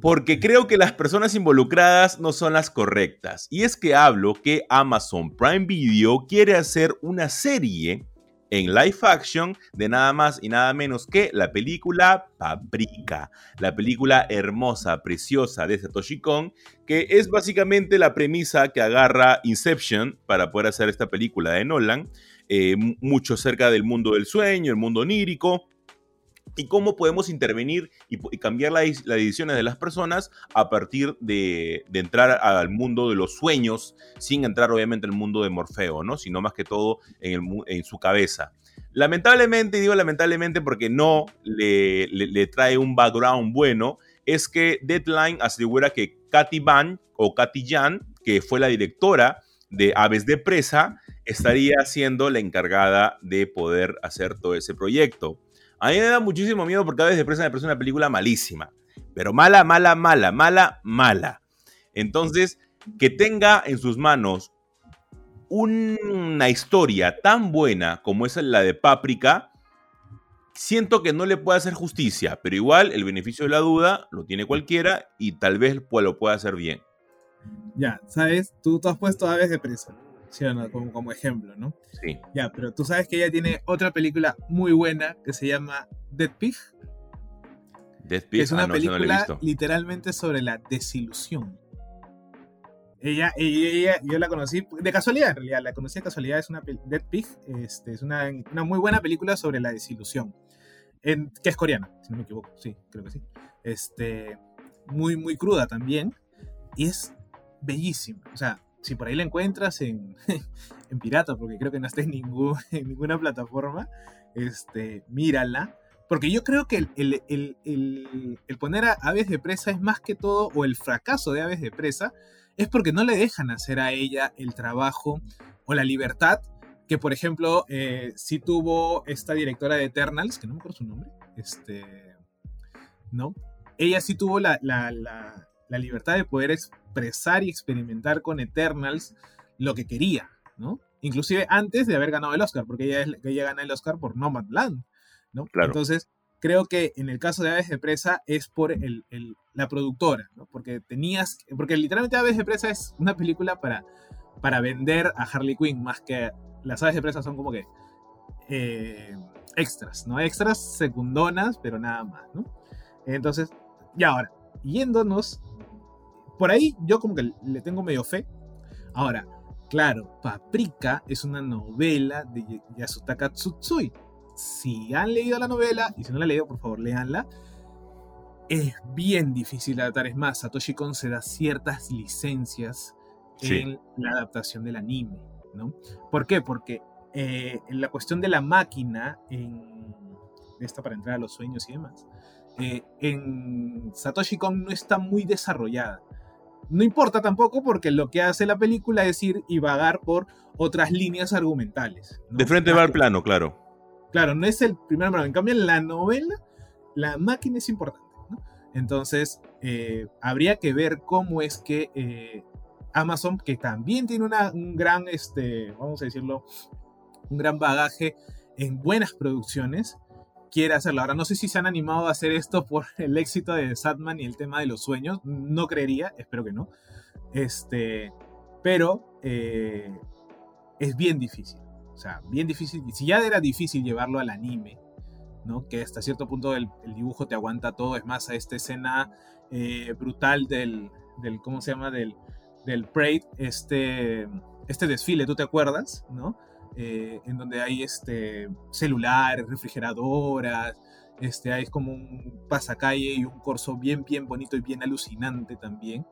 porque creo que las personas involucradas no son las correctas. Y es que hablo que Amazon Prime Video quiere hacer una serie en live action de nada más y nada menos que la película Paprika, la película hermosa, preciosa de Satoshi Kon, que es básicamente la premisa que agarra Inception para poder hacer esta película de Nolan, eh, mucho cerca del mundo del sueño, el mundo onírico, y cómo podemos intervenir y, y cambiar la, las decisiones de las personas a partir de, entrar al mundo de los sueños, sin entrar obviamente al mundo de Morfeo, ¿no? sino más que todo en, su cabeza. Lamentablemente, digo lamentablemente porque no le, trae un background bueno, es que Deadline asegura que Katy Van o Katy Jan, que fue la directora de Aves de Presa, estaría siendo la encargada de poder hacer todo ese proyecto. A mí me da muchísimo miedo porque a veces Presa me parece una película malísima. Pero mala, mala, mala, mala, mala. Entonces, que tenga en sus manos una historia tan buena como es la de Páprica, siento que no le puede hacer justicia, pero igual el beneficio de la duda lo tiene cualquiera y tal vez lo pueda hacer bien. Ya, ¿sabes? Tú, tú has puesto Aves de Presa, ¿sí o no? Como, como ejemplo, ¿no? Sí. Ya, pero tú sabes que ella tiene otra película muy buena que se llama Dead Pig. Dead Pig, es una ah, no, no película visto. literalmente sobre la desilusión. Ella, ella, yo la conocí de casualidad, en realidad, la conocí de casualidad, es una Dead Pig, este, es una, una muy buena película sobre la desilusión, en- que es coreana, si no me equivoco, sí, creo que sí. Este, muy, muy cruda también, y es bellísima, o sea, si por ahí la encuentras en, en pirata, porque creo que no está en, ningún, en ninguna plataforma, este, mírala, porque yo creo que el, el- el- el- poner a aves de presa es más que todo, o el fracaso de aves de presa, es porque no le dejan hacer a ella el trabajo o la libertad que, por ejemplo, eh, sí tuvo esta directora de Eternals, que no me acuerdo su nombre, este, ¿no? Ella sí tuvo la, la- la- la libertad de poder expresar y experimentar con Eternals lo que quería, ¿no? Inclusive antes de haber ganado el Oscar, porque ella, es- ella gana el Oscar por Nomadland, ¿no? Claro. Entonces, creo que en el caso de Aves de Presa es por el- el- la productora, ¿no? Porque tenías, porque literalmente Aves de Presa es una película para, para vender a Harley Quinn, más que las Aves de Presa son como que eh, extras, ¿no? Extras secundonas, pero nada más, ¿no? Entonces, y ahora, yéndonos, por ahí yo como que le tengo medio fe. Ahora, claro, Paprika es una novela de Yasutaka Tsutsui. Si han leído la novela, y si no la han leído, por favor, léanla. Es bien difícil adaptar. Es más, Satoshi Kon se da ciertas licencias Sí. en la adaptación del anime, ¿no? ¿Por qué? Porque eh, la cuestión de la máquina, en esta para entrar a los sueños y demás, eh, en Satoshi Kon no está muy desarrollada. No importa tampoco porque lo que hace la película es ir y vagar por otras líneas argumentales. ¿no? De frente va al plano, claro. Claro, no es el primer plano. En cambio, en la novela, la máquina es importante. ¿no? Entonces, eh, habría que ver cómo es que eh, Amazon, que también tiene una- un gran, este, vamos a decirlo, un gran bagaje en buenas producciones, quiere hacerlo. Ahora, no sé si se han animado a hacer esto por el éxito de Satman y el tema de los sueños. No creería, espero que no. Este, pero eh, es bien difícil. O sea, bien difícil. Si ya era difícil llevarlo al anime, ¿no? Que hasta cierto punto el, el dibujo te aguanta todo. Es más, a esta escena eh, brutal del, del, ¿cómo se llama? Del, del Parade, este, este desfile, ¿tú te acuerdas? ¿No? Eh, en donde hay este, celulares, refrigeradoras, este, hay como un pasacalle y un corso bien, bien bonito y bien alucinante también.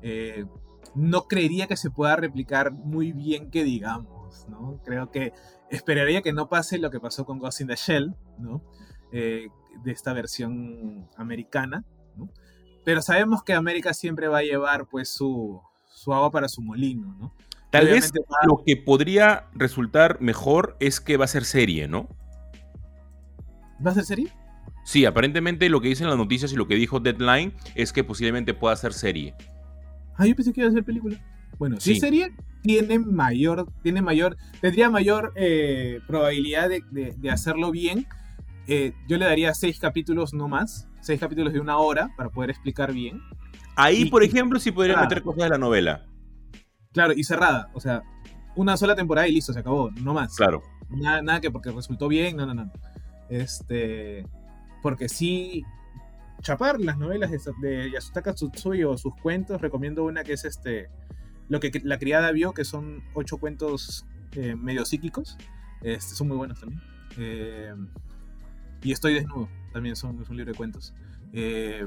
Eh, no creería que se pueda replicar muy bien que digamos, ¿no? Creo que esperaría que no pase lo que pasó con Ghost in the Shell, ¿no? Eh, de esta versión americana, ¿no? Pero sabemos que América siempre va a llevar pues su, su agua para su molino, ¿no? Tal vez va- lo que podría resultar mejor es que va a ser serie, ¿no? ¿Va a ser serie? Sí, aparentemente lo que dicen las noticias y lo que dijo Deadline es que posiblemente pueda ser serie. Ah, yo pensé que iba a ser película. Bueno, si Sí. serie, tiene mayor, tiene mayor, tendría mayor eh, probabilidad de, de- de hacerlo bien. Eh, yo le daría seis capítulos, no más. Seis capítulos de una hora para poder explicar bien. Ahí, Y- por ejemplo, sí podría Ah. meter cosas de la novela. Claro, y cerrada. O sea, una sola temporada y listo, se acabó. No más. Claro. Nada, nada que porque resultó bien, no, no, no. Este. Porque sí. Chapar las novelas de, de Yasutaka Tsutsui o sus cuentos, recomiendo una que es este. Lo que la criada vio, que son ocho cuentos eh, medio psíquicos. Este, son muy buenos también. Eh, y Estoy desnudo, también son, es un libro de cuentos. Eh,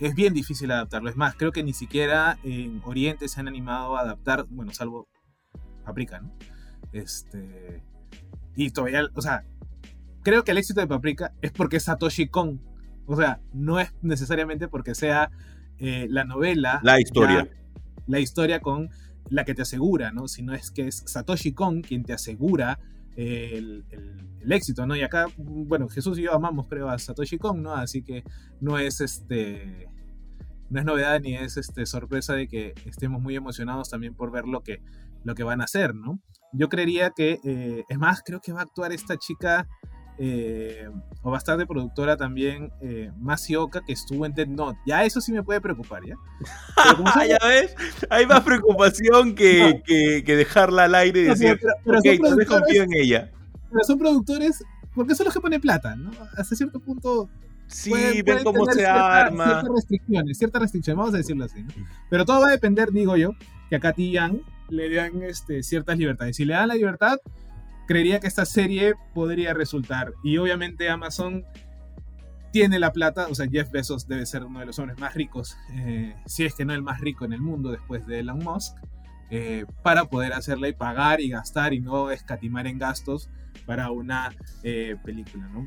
es bien difícil adaptarlo. Es más, creo que ni siquiera en Oriente se han animado a adaptar, bueno, salvo Paprika, ¿no? Este. Y todavía, o sea, creo que el éxito de Paprika es porque es Satoshi Kon. O sea, no es necesariamente porque sea eh, la novela. La historia. ya- la historia con la que te asegura, ¿no? Sino es que es Satoshi Kon quien te asegura el, éxito, ¿no? Y acá, bueno, Jesús y yo amamos, creo, a Satoshi Kon, ¿no? Así que no es este. no es novedad ni es este, sorpresa de que estemos muy emocionados también por ver lo que, lo que van a hacer, ¿no? Yo creería que, eh, es más, creo que va a actuar esta chica, eh, o va a estar de productora también, eh, Masioka, que estuvo en Dead Note. Ya eso sí me puede preocupar, ¿ya? ya ves, hay más preocupación que, que, dejarla al aire y decir, pero, ok, confío en ella. Pero son productores, porque son los que ponen plata, ¿no? Hasta cierto punto Sí, ven cómo se arma. Ciertas restricciones, ciertas restricciones, vamos a decirlo así. ¿no? Pero todo va a depender, digo yo, que a Katy Yang le dan este, ciertas libertades. Si le dan la libertad, creería que esta serie podría resultar. Y obviamente Amazon tiene la plata, o sea, Jeff Bezos debe ser uno de los hombres más ricos, eh, si es que no el más rico en el mundo después de Elon Musk, eh, para poder hacerla y pagar y gastar y no escatimar en gastos para una eh, película, ¿no?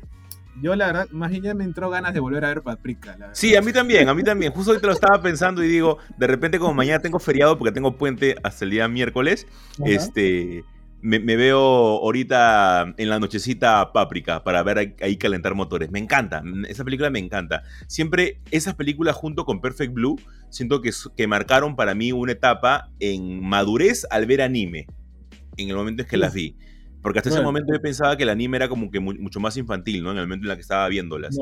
yo la verdad, más bien ya me entró ganas de volver a ver Paprika. sí, a mí también, a mí también. Justo hoy te lo estaba pensando y digo, de repente como mañana tengo feriado porque tengo puente hasta el día miércoles, este, me, veo ahorita en la nochecita Paprika para ver ahí, calentar motores. Me encanta, esa película me encanta. Siempre esas películas junto con Perfect Blue, siento que, que marcaron para mí una etapa en madurez al ver anime, en el momento en que las vi. Porque hasta ese momento yo pensaba que el anime era como que mucho más infantil, ¿no? En el momento en la que estaba viéndolas.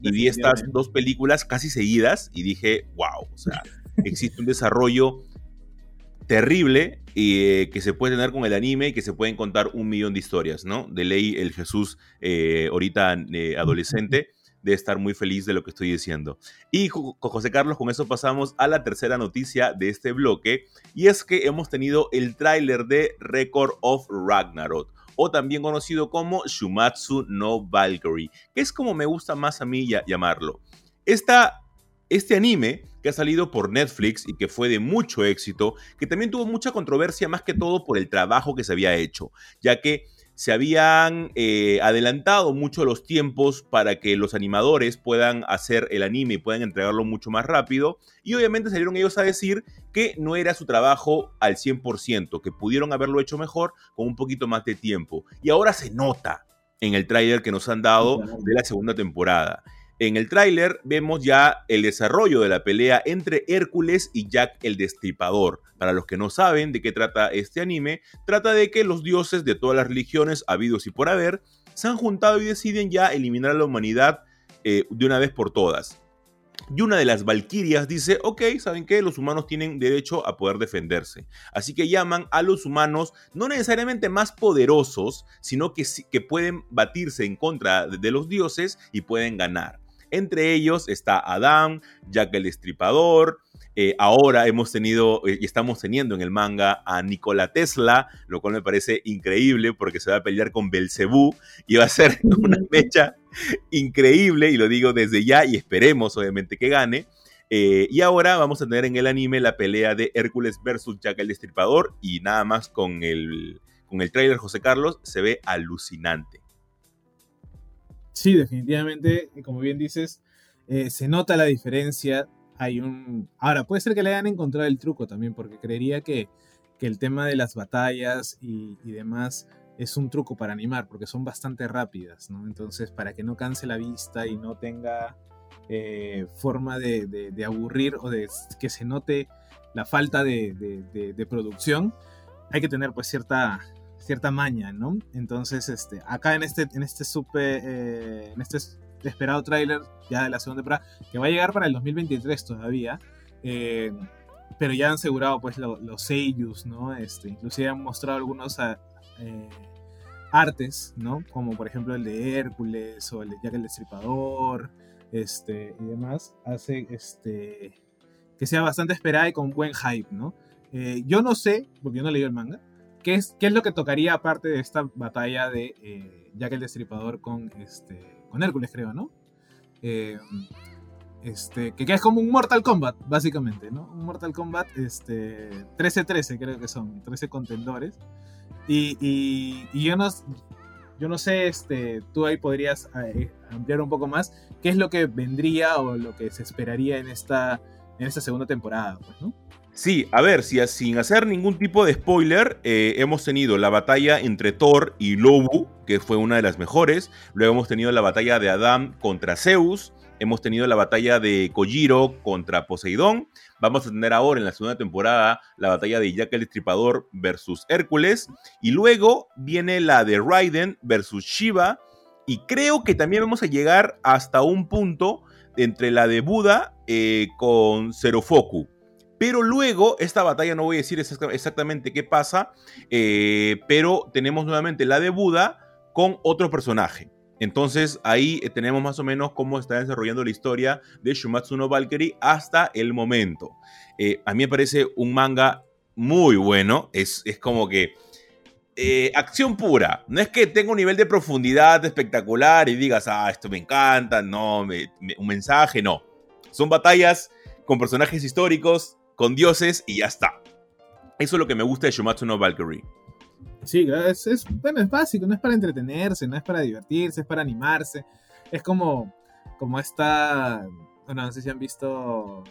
y, vi estas dos películas casi seguidas y dije, wow, o sea, existe un desarrollo terrible eh, que se puede tener con el anime y que se pueden contar un millón de historias, ¿no? De ley, el Jesús eh, ahorita eh, adolescente de estar muy feliz de lo que estoy diciendo. Y José Carlos, con eso pasamos a la tercera noticia de este bloque, y es que hemos tenido el tráiler de Record of Ragnarok o también conocido como Shumatsu no Valkyrie, que es como me gusta más a mí llamarlo. Esta, este anime que ha salido por Netflix y que fue de mucho éxito, que también tuvo mucha controversia más que todo por el trabajo que se había hecho, ya que se habían eh, adelantado mucho los tiempos para que los animadores puedan hacer el anime y puedan entregarlo mucho más rápido. Y obviamente salieron ellos a decir que no era su trabajo al 100%, que pudieron haberlo hecho mejor con un poquito más de tiempo. Y ahora se nota en el tráiler que nos han dado de la segunda temporada. En el tráiler vemos ya el desarrollo de la pelea entre Hércules y Jack el Destripador. Para los que no saben de qué trata este anime, trata de que los dioses de todas las religiones habidos y por haber se han juntado y deciden ya eliminar a la humanidad eh, de una vez por todas. Y una de las valquirias dice, ok, ¿saben qué? Los humanos tienen derecho a poder defenderse. Así que llaman a los humanos, no necesariamente más poderosos, sino que, que pueden batirse en contra de los dioses y pueden ganar. Entre ellos está Adam, Jack el Destripador. Eh, ahora hemos tenido eh, y estamos teniendo en el manga a Nikola Tesla, lo cual me parece increíble porque se va a pelear con Belcebú y va a ser una fecha increíble, y lo digo desde ya, y esperemos obviamente que gane. Eh, y ahora vamos a tener en el anime la pelea de Hércules versus Jack el Destripador, y nada más con el, con el trailer José Carlos se ve alucinante. Sí, definitivamente, como bien dices, eh, se nota la diferencia. Hay un. Ahora, puede ser que le hayan encontrado el truco también, porque creería que, el tema de las batallas y, demás es un truco para animar, porque son bastante rápidas, ¿no? Entonces, para que no canse la vista y no tenga eh, forma de, aburrir o de que se note la falta de, producción, hay que tener pues cierta cierta maña, ¿no? Entonces, este, acá en este, en este super, eh, en este esperado tráiler ya de la segunda temporada, que va a llegar para el 2023 todavía, eh, pero ya han asegurado pues los seiyus, ¿no? Este, inclusive han mostrado algunos ah, eh, artes, ¿no? Como por ejemplo el de Hércules o el de Jack el Destripador, este, y demás, hace este, que sea bastante esperada y con buen hype, ¿no? yo no sé, porque yo no leí el manga, ¿Qué es, ¿Qué es lo que tocaría aparte de esta batalla de eh, Jack el Destripador con, este, con Hércules, creo, ¿no? Eh, este, que, es como un Mortal Kombat, básicamente, ¿no? Un Mortal Kombat, este, 13-13 creo que son, 13 contendores. Y, y, yo, no, yo no sé, este, tú ahí podrías eh, ampliar un poco más, qué es lo que vendría o lo que se esperaría en esta, en esta segunda temporada, pues, ¿no? Sí, a ver, si, sin hacer ningún tipo de spoiler, eh, hemos tenido la batalla entre Thor y Lobu, que fue una de las mejores. Luego hemos tenido la batalla de Adam contra Zeus. hemos tenido la batalla de Kojiro contra Poseidón. Vamos a tener ahora en la segunda temporada la batalla de Jack el Estripador versus Hércules. Y luego viene la de Raiden versus Shiva. Y creo que también vamos a llegar hasta un punto entre la de Buda eh, con Zerofoku. Pero luego, esta batalla no voy a decir exactamente qué pasa, eh, pero tenemos nuevamente la de Buda con otro personaje. Entonces ahí eh, tenemos más o menos cómo está desarrollando la historia de Shumatsu no Valkyrie hasta el momento. Eh, a mí me parece un manga muy bueno, es, es como que acción pura. No es que tenga un nivel de profundidad espectacular y digas, ah, esto me encanta, no, un mensaje, no. Son batallas con personajes históricos, con dioses y ya está. Eso es lo que me gusta de Shumatsu no Valkyrie. Sí, es, bueno, es básico, no es para entretenerse, no es para divertirse, es para animarse. Es como, como esta, bueno, no sé si han visto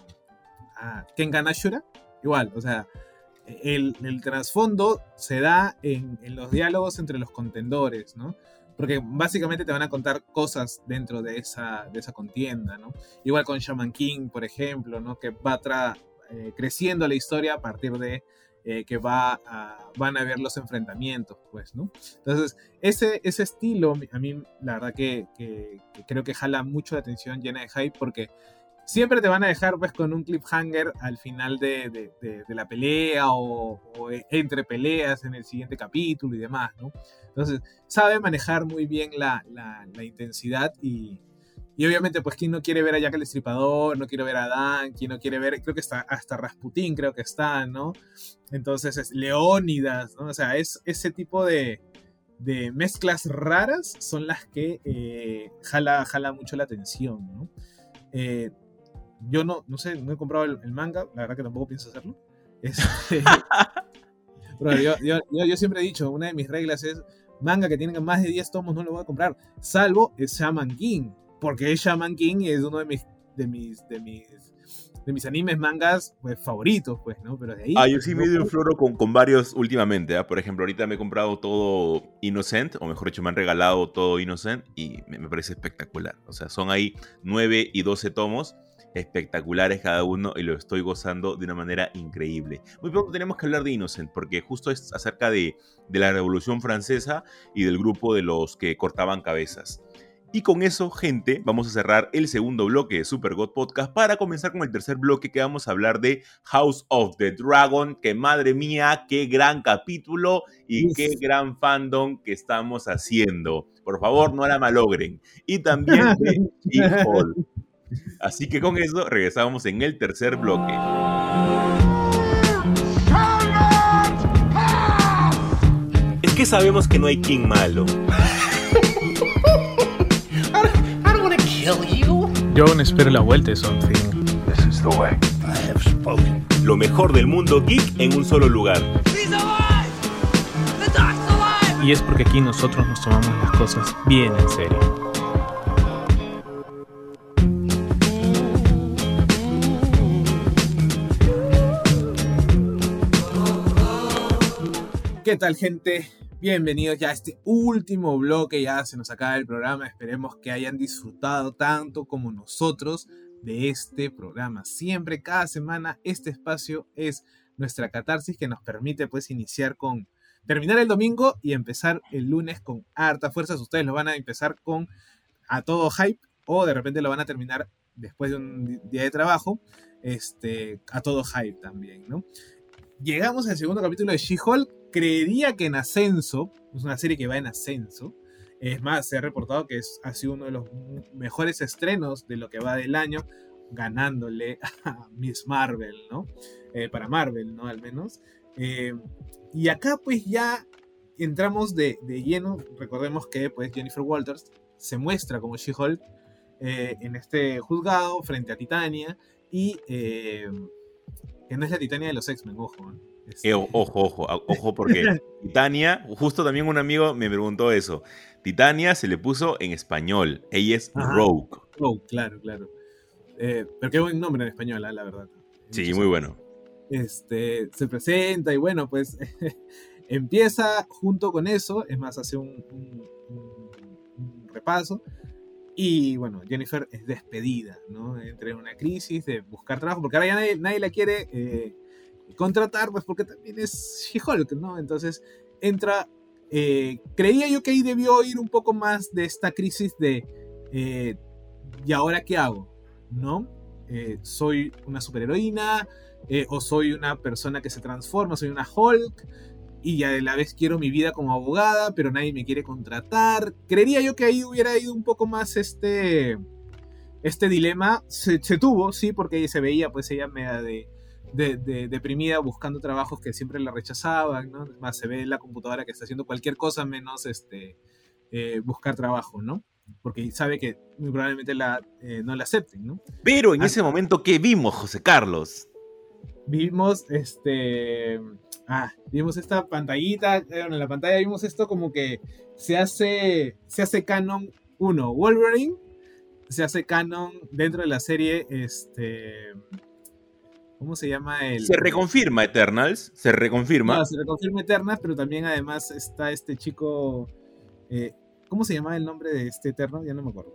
a Kengan Ashura, igual, o sea, el, trasfondo se da en, los diálogos entre los contendores, ¿no? Porque básicamente te van a contar cosas dentro de esa, de esa contienda, ¿no? Igual con Shaman King, por ejemplo, ¿no? Que va a eh, creciendo la historia a partir de eh, que va a, van a ver los enfrentamientos, pues, ¿no? Entonces, ese, ese estilo, a mí, la verdad que, creo que jala mucho la atención, llena de hype, porque siempre te van a dejar, pues, con un cliffhanger al final de, de, la pelea o, entre peleas en el siguiente capítulo y demás, ¿no? Entonces, sabe manejar muy bien la, la intensidad y, y obviamente, pues, ¿quién no quiere ver a Jack el Estripador? No quiere ver a Dan, ¿quién no quiere ver? Creo que está hasta Rasputín, creo que está, ¿no? Entonces, es Leónidas, ¿no? O sea, es ese tipo de, de mezclas raras son las que eh, jala, jala mucho la atención, ¿no? Eh, yo no, no sé, no he comprado el, manga, la verdad que tampoco pienso hacerlo. Este, yo, yo, yo, siempre he dicho, una de mis reglas es, manga que tienen más de 10 tomos no lo voy a comprar, salvo el Shaman King porque Shaman King es uno de mis, de mis, de mis, de mis animes, mangas pues, favoritos, pues, ¿no? Pero de ahí... Ah, yo sí me he un floro con, con varios últimamente, ¿eh? Por ejemplo, ahorita me he comprado todo Innocent, o mejor dicho, me han regalado todo Innocent y me, me parece espectacular. O sea, son ahí 9 y 12 tomos espectaculares cada uno y lo estoy gozando de una manera increíble. Muy pronto tenemos que hablar de Innocent porque justo es acerca de, de la Revolución Francesa y del grupo de los que cortaban cabezas. Y con eso, gente, vamos a cerrar el segundo bloque de Super God Podcast para comenzar con el tercer bloque que vamos a hablar de House of the Dragon, que madre mía, qué gran capítulo y qué gran fandom que estamos haciendo. Por favor, no la malogren. Y también de She-Hulk. Así que con eso regresamos en el tercer bloque. Es que sabemos que no hay King malo. Yo aún espero la vuelta de Something. This is the way. I have spoken. Lo mejor del mundo geek en un solo lugar. Y es porque aquí nosotros nos tomamos las cosas bien en serio. ¿Qué tal gente? Bienvenidos ya a este último bloque, ya se nos acaba el programa, esperemos que hayan disfrutado tanto como nosotros de este programa. Siempre, cada semana, este espacio es nuestra catarsis que nos permite pues iniciar con, terminar el domingo y empezar el lunes con harta fuerza. Ustedes lo van a empezar con a todo hype o de repente lo van a terminar después de un día de trabajo, este, a todo hype también, ¿no? Llegamos al segundo capítulo de She-Hulk creería que en ascenso, es una serie que va en ascenso, es más, se ha reportado que es, ha sido uno de los mejores estrenos de lo que va del año, ganándole a Miss Marvel, ¿no? Eh, para Marvel, ¿no? Al menos. Eh, y acá pues ya entramos de, de, lleno, recordemos que pues Jennifer Walters se muestra como She-Hulk eh, en este juzgado frente a Titania y que no es la Titania de los X-Men, ojo. Eh, ojo, ojo, ojo, porque Titania, justo también un amigo me preguntó eso. Titania se le puso en español. Ella es Rogue. Rogue, claro, claro. Eh, pero qué buen nombre en español, ¿eh? la verdad. Sí, muy bueno. Este, se presenta y bueno, pues empieza junto con eso, es más, hace un, un, un repaso. Y bueno, Jennifer es despedida, ¿no? Entra en una crisis de buscar trabajo, porque ahora ya nadie, la quiere eh, contratar, pues porque también es She-Hulk, ¿no? Entonces entra. Eh, creía yo que ahí debió ir un poco más de esta crisis de. Eh, ¿Y ahora qué hago? ¿No? soy una superheroína, o soy una persona que se transforma, soy una Hulk, y a la vez quiero mi vida como abogada, pero nadie me quiere contratar. Creería yo que ahí hubiera ido un poco más este, este dilema. Se, tuvo, sí, porque se veía pues ella media de, de, deprimida buscando trabajos que siempre la rechazaban, ¿no? Más se ve en la computadora que está haciendo cualquier cosa menos este, eh, buscar trabajo, ¿no? Porque sabe que muy probablemente la, eh, no la acepten, ¿no? Pero en ese momento, ¿qué vimos, José Carlos? Vimos este ah, vimos esta pantallita, eh, en la pantalla vimos esto como que se hace, se hace canon 1, Wolverine, se hace canon dentro de la serie, este, ¿cómo se llama? El, se reconfirma Eternals, se reconfirma. No, se reconfirma Eternals, pero también además está este chico, eh, ¿cómo se llama el nombre de este Eterno? Ya no me acuerdo.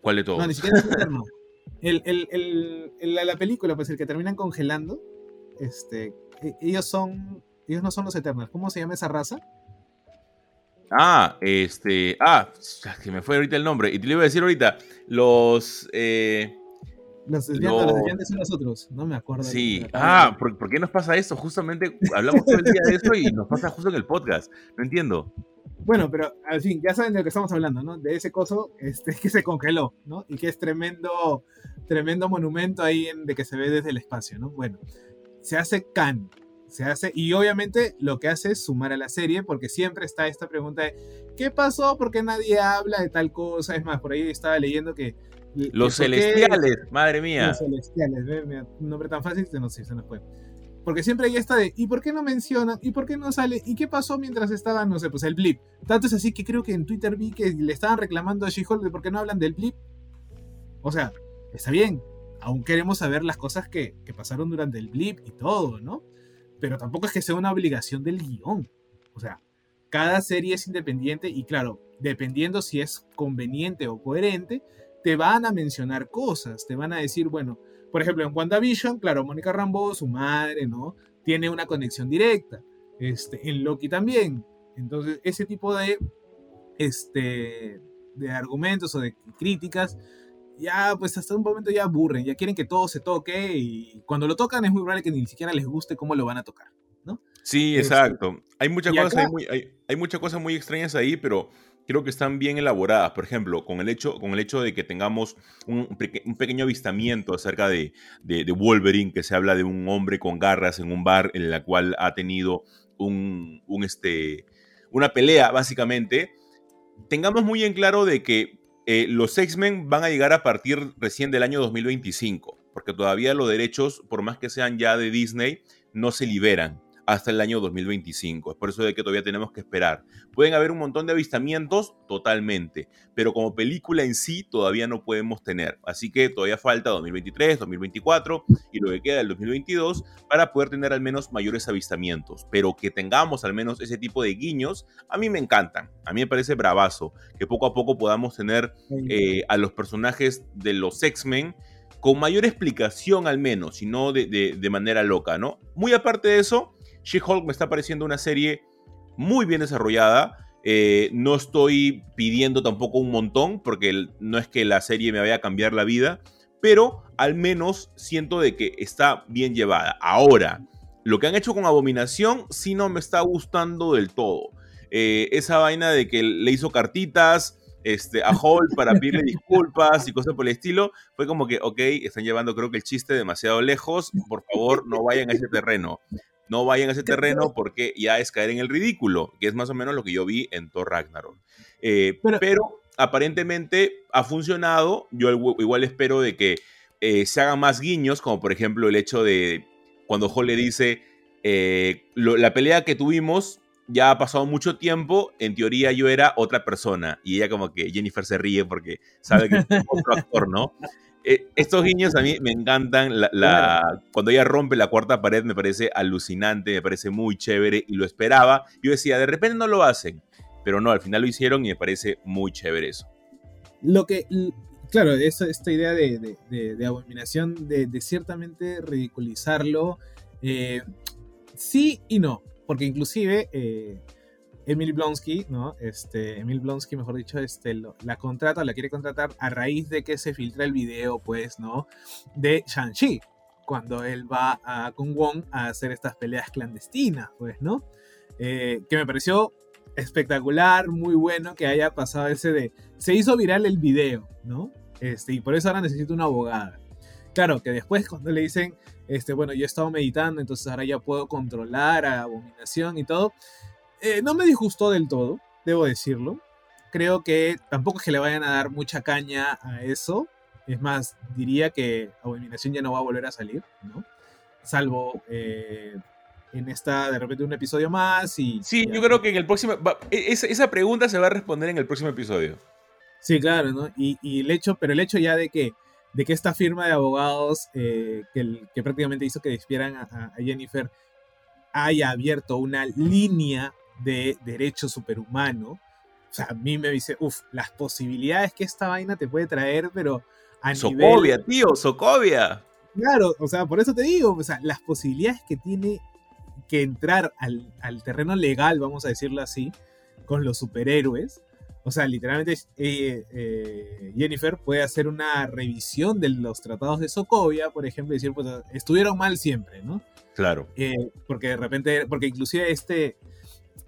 ¿Cuál de todos? No, ni siquiera es Eterno. El, el, el, la película, pues el que terminan congelando, este, e, ellos son, ellos no son los Eternals. ¿Cómo se llama esa raza? Ah, este, ah, que me fue ahorita el nombre. Y te lo iba a decir ahorita, los... Eh, los desviantes, son los otros, no me acuerdo. Sí, ah, ¿por, ¿por, qué nos pasa eso? Justamente hablamos todo el día de eso y nos pasa justo en el podcast. No entiendo. Bueno, pero al fin, ya saben de lo que estamos hablando, ¿no? De ese coso este, que se congeló, ¿no? Y que es tremendo, tremendo monumento ahí en, de que se ve desde el espacio, ¿no? Bueno, se hace can. Se hace, y obviamente lo que hace es sumar a la serie, porque siempre está esta pregunta de ¿qué pasó? ¿Por qué nadie habla de tal cosa? Es más, por ahí estaba leyendo que. Los celestiales, madre mía. Los celestiales, ¿ve? un nombre tan fácil que se nos fue. Porque siempre hay esta de, ¿y por qué no mencionan? ¿Y por qué no sale? ¿Y qué pasó mientras estaban, no sé, pues el blip? Tanto es así que creo que en Twitter vi que le estaban reclamando a She-Hulk de por qué no hablan del blip. O sea, está bien, aún queremos saber las cosas que, pasaron durante el blip y todo, ¿no? Pero tampoco es que sea una obligación del guion. O sea, cada serie es independiente y claro, dependiendo si es conveniente o coherente, te van a mencionar cosas, te van a decir, bueno, por ejemplo, en WandaVision, claro, Mónica Rambeau, su madre, ¿no? Tiene una conexión directa. Este, en Loki también. Entonces, ese tipo de, este, de argumentos o de críticas ya pues hasta un momento ya aburren, ya quieren que todo se toque y cuando lo tocan es muy probable que ni siquiera les guste cómo lo van a tocar, ¿no? Sí, este, exacto. Hay muchas cosas, hay, muy, hay, muchas cosas muy extrañas ahí, pero creo que están bien elaboradas. Por ejemplo, con el hecho, con el hecho de que tengamos un, pequeño avistamiento acerca de, Wolverine, que se habla de un hombre con garras en un bar en la cual ha tenido un, un este, una pelea, básicamente. Tengamos muy en claro de que eh, los X-Men van a llegar a partir recién del año 2025, porque todavía los derechos, por más que sean ya de Disney, no se liberan hasta el año 2025. Es por eso de que todavía tenemos que esperar. Pueden haber un montón de avistamientos, totalmente, pero como película en sí todavía no podemos tener. Así que todavía falta 2023, 2024 y lo que queda del 2022 para poder tener al menos mayores avistamientos. Pero que tengamos al menos ese tipo de guiños, a mí me encantan. A mí me parece bravazo que poco a poco podamos tener eh, a los personajes de los X-Men con mayor explicación al menos, y no de, de manera loca, ¿no? Muy aparte de eso, She-Hulk me está pareciendo una serie muy bien desarrollada. Eh, no estoy pidiendo tampoco un montón, porque no es que la serie me vaya a cambiar la vida, pero al menos siento de que está bien llevada. Ahora, lo que han hecho con Abominación sí no me está gustando del todo. Eh, esa vaina de que le hizo cartitas este, a Hulk para pedirle disculpas y cosas por el estilo, fue como que, ok, están llevando creo que el chiste demasiado lejos, por favor no vayan a ese terreno no vayan a ese terreno porque ya es caer en el ridículo, que es más o menos lo que yo vi en Thor Ragnarok. Eh, pero, aparentemente ha funcionado. Yo igual espero de que eh, se hagan más guiños, como por ejemplo el hecho de cuando Hall le dice, eh, la pelea que tuvimos ya ha pasado mucho tiempo, en teoría yo era otra persona. Y ella como que Jennifer se ríe porque sabe que es otro actor, ¿no? Eh, estos guiños a mí me encantan. La, Cuando ella rompe la cuarta pared me parece alucinante, me parece muy chévere y lo esperaba. Yo decía, de repente no lo hacen, pero no, al final lo hicieron y me parece muy chévere eso. Lo que, claro, esta, esta idea de, de, abominación, de, ciertamente ridiculizarlo, eh, sí y no, porque inclusive eh, Emil Blonsky, ¿no? Este, Emil Blonsky, mejor dicho, este, la contrata, la quiere contratar a raíz de que se filtra el video, pues, ¿no? De Shang-Chi, cuando él va a Kung Wong a hacer estas peleas clandestinas, pues, ¿no? Eh, que me pareció espectacular, muy bueno que haya pasado ese de... Se hizo viral el video, ¿no? Este, y por eso ahora necesito una abogada. Claro, que después cuando le dicen, este, bueno, yo he estado meditando, entonces ahora ya puedo controlar a Abominación y todo, eh, no me disgustó del todo, debo decirlo. Creo que tampoco es que le vayan a dar mucha caña a eso. Es más, diría que Abominación ya no va a volver a salir, ¿no? Salvo eh, en esta, de repente, un episodio más y... Sí, yo creo que en el próximo... E, esa, pregunta se va a responder en el próximo episodio. Sí, claro, ¿no? Y, el hecho, pero el hecho ya de que, de que esta firma de abogados eh, que, que, prácticamente hizo que despieran a, Jennifer haya abierto una línea de derecho superhumano, o sea, a mí me dice, uff, las posibilidades que esta vaina te puede traer, pero a Socovia, tío, Socovia. Claro, o sea, por eso te digo, o sea, las posibilidades que tiene que entrar al, terreno legal, vamos a decirlo así, con los superhéroes. O sea, literalmente eh, eh, Jennifer puede hacer una revisión de los tratados de Sokovia, por ejemplo, y decir, pues estuvieron mal siempre, ¿no? Claro. Eh, porque de repente, porque inclusive este,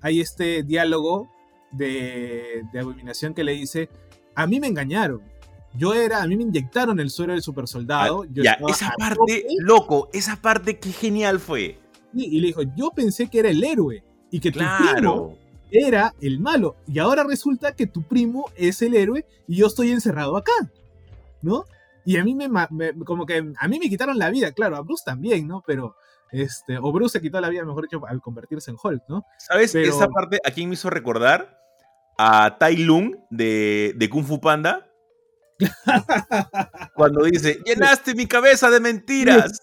hay este diálogo de, de abominación que le dice, a mí me engañaron, yo era, a mí me inyectaron el suero del super soldado. Ah, ya, esa parte, loco, esa parte qué genial fue y le dijo, yo pensé que era el héroe y que tu primo era el malo. Y ahora resulta que tu primo es el héroe y yo estoy encerrado acá, ¿no? Y a mí me, como que a mí me quitaron la vida, claro, a Bruce también, ¿no? Pero este, o Bruce se quitó la vida, mejor dicho, al convertirse en Hulk, ¿no? ¿Sabes? Esa parte a quién me hizo recordar a Tai Lung de, de Kung Fu Panda. Cuando dice, llenaste mi cabeza de mentiras.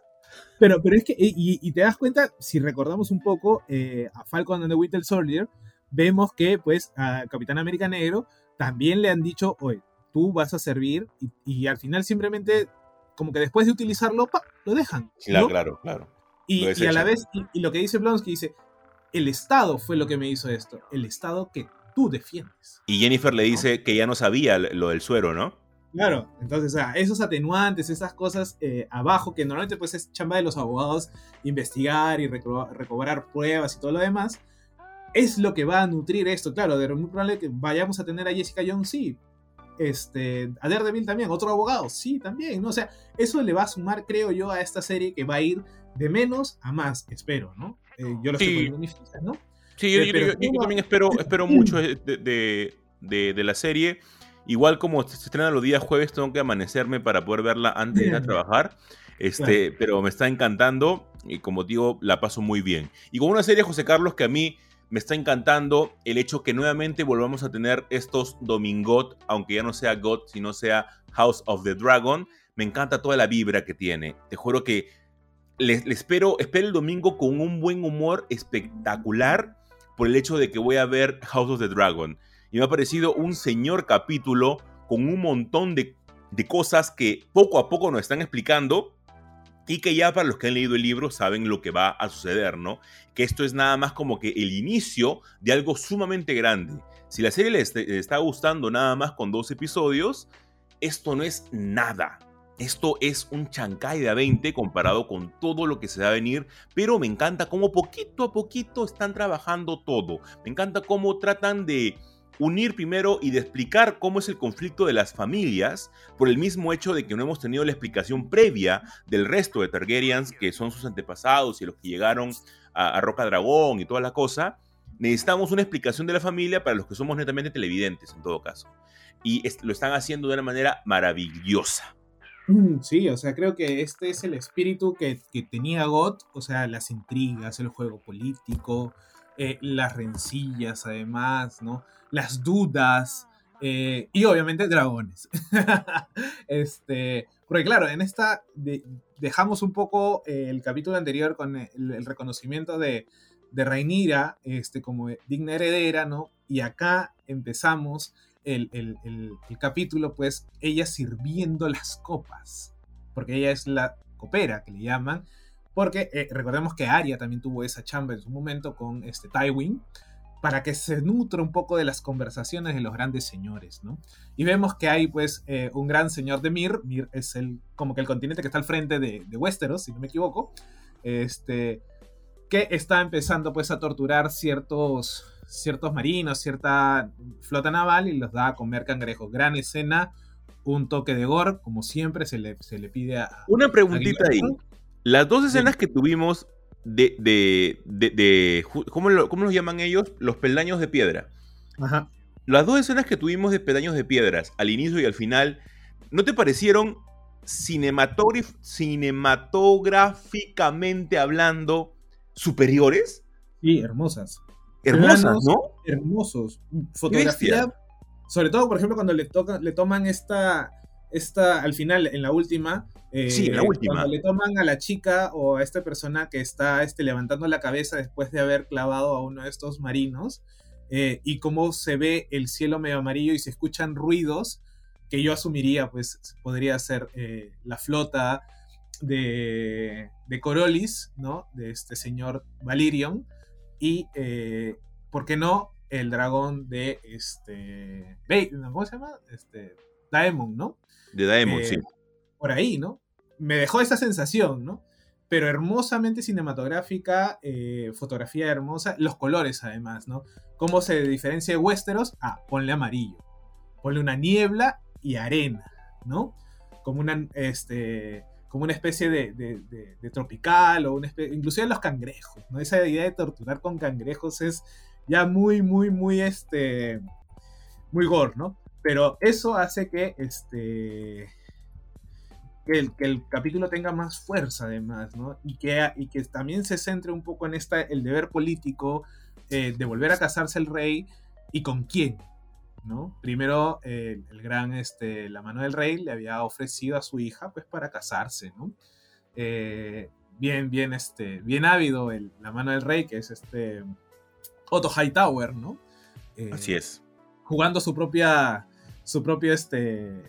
Pero, pero es que, y, te das cuenta, si recordamos un poco eh, a Falcon and the Winter Soldier, vemos que pues a Capitán América Negro también le han dicho, oye, tú vas a servir y, al final simplemente como que después de utilizarlo, lo dejan. Claro, claro, claro. Y, a la vez, y, lo que dice Blonsky dice, el Estado fue lo que me hizo esto, el Estado que tú defiendes. Y Jennifer le dice que ya no sabía lo del suero, ¿no? Claro, entonces, o sea, esos atenuantes, esas cosas eh, abajo, que normalmente pues es chamba de los abogados investigar y recobrar pruebas y todo lo demás, es lo que va a nutrir esto. Claro, de muy probable que vayamos a tener a Jessica Jones, sí. Este, a Daredevil también, otro abogado, sí, también, ¿no? O sea, eso le va a sumar, creo yo, a esta serie que va a ir de menos a más, espero, ¿no? Eh, yo lo estoy poniendo en mi ficha, ¿no? Sí, yo, eh, también espero, espero mucho de, de la serie. Igual como se estrena los días jueves, tengo que amanecerme para poder verla antes de ir a trabajar. Este, Pero me está encantando y como digo, la paso muy bien. Y con una serie, José Carlos, que a mí me está encantando el hecho que nuevamente volvamos a tener estos Domingot, aunque ya no sea God, sino sea House of the Dragon. Me encanta toda la vibra que tiene. Te juro que le, espero, espero el domingo con un buen humor espectacular por el hecho de que voy a ver House of the Dragon y me ha parecido un señor capítulo con un montón de, cosas que poco a poco nos están explicando y que ya para los que han leído el libro saben lo que va a suceder, ¿no? Que esto es nada más como que el inicio de algo sumamente grande. Si la serie les, está gustando nada más con dos episodios, esto no es nada. Esto es un chancay de a 20 comparado con todo lo que se va a venir, pero me encanta cómo poquito a poquito están trabajando todo. Me encanta cómo tratan de unir primero y de explicar cómo es el conflicto de las familias por el mismo hecho de que no hemos tenido la explicación previa del resto de Targaryens, que son sus antepasados y los que llegaron a, Roca Dragón y toda la cosa. Necesitamos una explicación de la familia para los que somos netamente televidentes, en todo caso. Y lo están haciendo de una manera maravillosa. Mm, sí, o sea, creo que este es el espíritu que, que tenía God, o sea, las intrigas, el juego político, eh, las rencillas además, ¿no? Las dudas eh, y obviamente dragones. este, porque claro, en esta dejamos un poco eh, el capítulo anterior con el, reconocimiento de, de este, como digna heredera, ¿no? Y acá empezamos el, el, el, capítulo, pues ella sirviendo las copas, porque ella es la copera que le llaman, porque eh, recordemos que Arya también tuvo esa chamba en su momento con este Tywin, para que se nutra un poco de las conversaciones de los grandes señores, ¿no? Y vemos que hay pues eh, un gran señor de Mir, Mir es el, como que el continente que está al frente de, de Westeros, si no me equivoco, este, que está empezando pues a torturar ciertos, ciertos marinos, cierta flota naval y los da a comer cangrejos. Gran escena, un toque de gore, como siempre se le, se le pide a... Una preguntita ahí. Las dos escenas que tuvimos de, de, de, ¿cómo, lo, ¿cómo, los llaman ellos? Los peldaños de piedra. Ajá. Las dos escenas que tuvimos de peldaños de piedras, al inicio y al final, ¿no te parecieron cinematográficamente hablando superiores? Sí, hermosas. Hermosas, ¿no? Hermosos. Fotografía, sobre todo, por ejemplo, cuando le, tocan, le toman esta, esta, al final, en la última, sí, en la eh, última. Cuando le toman a la chica o a esta persona que está este, levantando la cabeza después de haber clavado a uno de estos marinos, eh, y cómo se ve el cielo medio amarillo y se escuchan ruidos que yo asumiría, pues podría ser eh, la flota de, de Corolis, ¿no? De este señor Valirion, y, ¿por qué no? El dragón de este. ¿Cómo se llama? Este. Daemon, ¿no? De Daemon, sí por ahí, ¿no? Me dejó esa sensación, ¿no? Pero hermosamente cinematográfica, eh, fotografía hermosa, los colores además, ¿no? ¿Cómo se diferencia de Westeros? Ah, ponle amarillo. Ponle una niebla y arena, ¿no? Como una, este, como una especie de, tropical o una especie, inclusive los cangrejos, ¿no? Esa idea de torturar con cangrejos es ya muy, muy, muy, este, muy gore, ¿no? Pero eso hace que, este, que el, capítulo tenga más fuerza además, ¿no? Y que, y que también se centre un poco en esta, el deber político eh, de volver a casarse el rey y con quién, ¿no? Primero el gran, este, la mano del rey le había ofrecido a su hija pues para casarse, ¿no? Eh, bien, bien, este, bien ávido el, la mano del rey, que es este Otto Hightower, ¿no? Eh, Así es. Jugando su propia, su propio, este,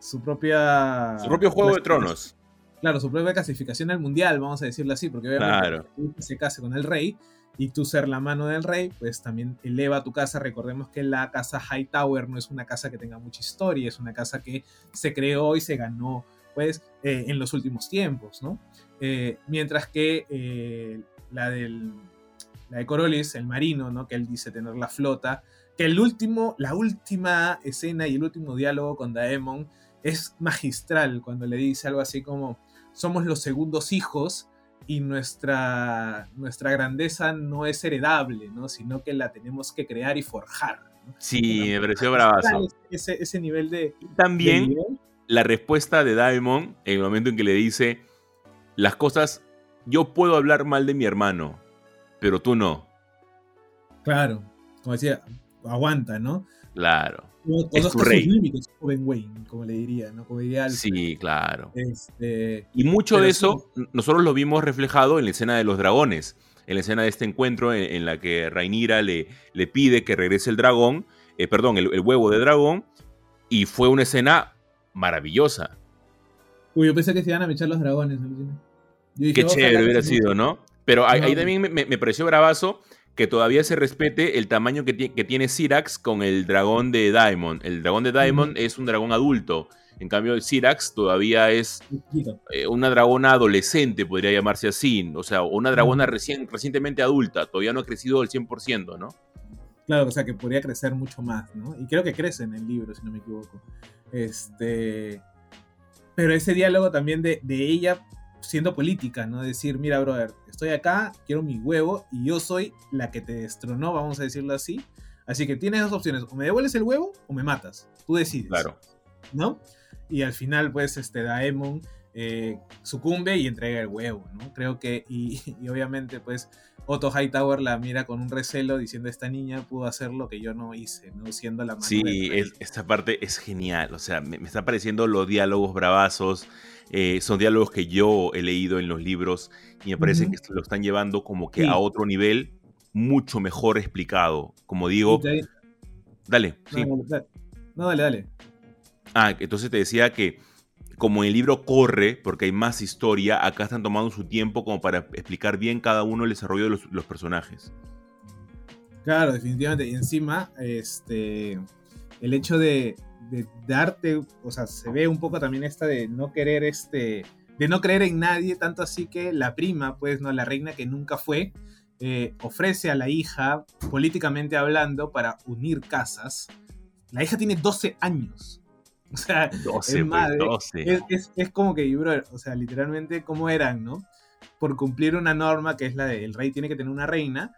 su propia... Su propio Juego de Tronos. Claro, su propia clasificación al mundial, vamos a decirlo así, porque obviamente se case con el rey y tú ser la mano del rey, pues también eleva tu casa. Recordemos que la casa Hightower no es una casa que tenga mucha historia, es una casa que se creó y se ganó pues eh, en los últimos tiempos, ¿no? Eh, mientras que eh, la, del, la de Corolis, el marino, ¿no? Que él dice tener la flota, que el último, la última escena y el último diálogo con Daemon es magistral cuando le dice algo así como, somos los segundos hijos y nuestra, nuestra grandeza no es heredable, ¿no? sino que la tenemos que crear y forjar. Sí, me pareció bravazo. Ese, ese nivel de... También la respuesta de Daemon en el momento en que le dice, las cosas, yo puedo hablar mal de mi hermano, pero tú no. Claro, como decía, aguanta, ¿no? Claro es tu rey. Límites, joven Wayne, como le diría, ¿no? Como diría Sí, claro. Este, y mucho de eso nosotros lo vimos reflejado en la escena de los dragones, en la escena de este encuentro en, la que Rainira le, le, pide que regrese el dragón, eh, perdón, el, huevo de dragón, y fue una escena maravillosa. Uy, yo pensé que se iban a echar los dragones. Qué chévere hubiera sido, ¿no? Pero ahí, también me, me, pareció bravazo que todavía se respete el tamaño que, que tiene Syrax con el dragón de Daemon. El dragón de Daemon es un dragón adulto. En cambio, el Syrax todavía es eh, una dragona adolescente, podría llamarse así. O sea, una dragona recién, recientemente adulta. Todavía no ha crecido al 100%, ¿no? Claro, o sea, que podría crecer mucho más, ¿no? Y creo que crece en el libro, si no me equivoco. Este... Pero ese diálogo también de, de ella siendo política, ¿no? Decir, mira, brother, estoy acá, quiero mi huevo y yo soy la que te destronó, vamos a decirlo así. Así que tienes dos opciones, o me devuelves el huevo o me matas. Tú decides. Claro. ¿No? Y al final, pues, este Daemon eh, sucumbe y entrega el huevo, ¿no? Creo que, y, obviamente, pues, Otto Hightower la mira con un recelo diciendo, esta niña pudo hacer lo que yo no hice, ¿no? Siendo la Sí, esta parte es genial, o sea, me, me está pareciendo los diálogos bravazos, eh, son diálogos que yo he leído en los libros y me parece que lo están llevando como que a otro nivel mucho mejor explicado. Como digo, dale. No, dale, dale. Ah, entonces te decía que como el libro corre, porque hay más historia, acá están tomando su tiempo como para explicar bien cada uno el desarrollo de los, personajes. Claro, definitivamente. Y encima, este, el hecho de, de, darte, o sea, se ve un poco también esta de no querer, este, de no creer en nadie, tanto así que la prima, pues, no, la reina que nunca fue, eh, ofrece a la hija, políticamente hablando, para unir casas. La hija tiene 12 años. O sea, es, madre, Es, como que, bro, o sea, literalmente, ¿cómo eran, no? Por cumplir una norma que es la de el rey tiene que tener una reina,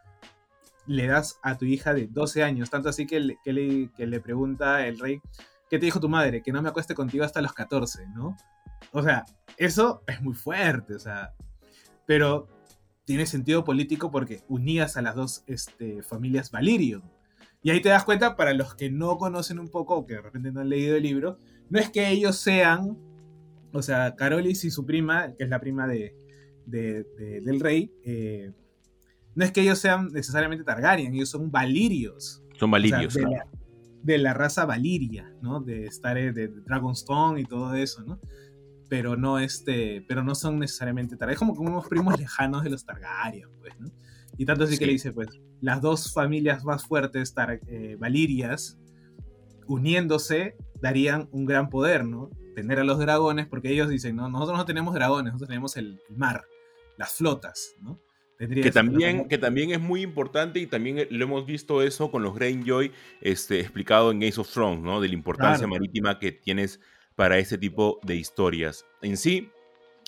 le das a tu hija de 12 años. Tanto así que le, que le, que le pregunta el rey, ¿qué te dijo tu madre? Que no me acueste contigo hasta los 14, ¿no? O sea, eso es muy fuerte, o sea. Pero tiene sentido político porque unías a las dos este, familias Valirio. Y ahí te das cuenta, para los que no conocen un poco o que de repente no han leído el libro, no es que ellos sean, o sea, Carolis y su prima, que es la prima de, del rey, eh, no es que ellos sean necesariamente Targaryen, ellos son Valirios. Son Valirios, de, la, raza Valiria, ¿no? De estar de Dragonstone y todo eso, ¿no? Pero no, este, pero no son necesariamente Targaryen, es como unos primos lejanos de los Targaryen, pues, ¿no? Y tanto así que le dice, pues, las dos familias más fuertes, eh, Valirias, uniéndose, darían un gran poder, ¿no? Tener a los dragones, porque ellos dicen, no, nosotros no tenemos dragones, nosotros tenemos el, mar, las flotas, ¿no? Que también, que también es muy importante y también lo hemos visto eso con los Greyjoy este, explicado en Ace of Thrones, ¿no? De la importancia marítima que tienes para ese tipo de historias. En sí,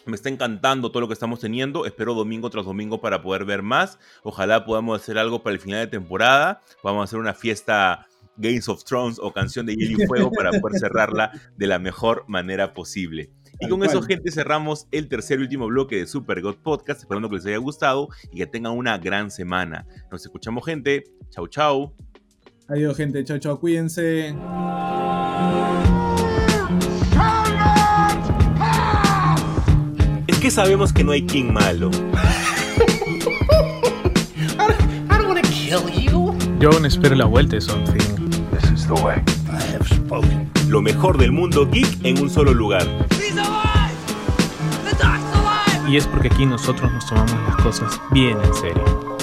me está encantando todo lo que estamos teniendo. Espero domingo tras domingo para poder ver más. Ojalá podamos hacer algo para el final de temporada. Vamos a hacer una fiesta Games of Thrones o canción de Hielo y Fuego para poder cerrarla de la mejor manera posible. Y con eso, gente, cerramos el tercer y último bloque de Super God Podcast. Esperando que les haya gustado y que tengan una gran semana. Nos escuchamos, gente. Chau, chau. Adiós, gente. Chau, chau. Cuídense. qué sabemos que no hay king malo? Yo aún espero la vuelta de Something. Lo mejor del mundo geek en un solo lugar. Y es porque aquí nosotros nos tomamos las cosas bien en serio.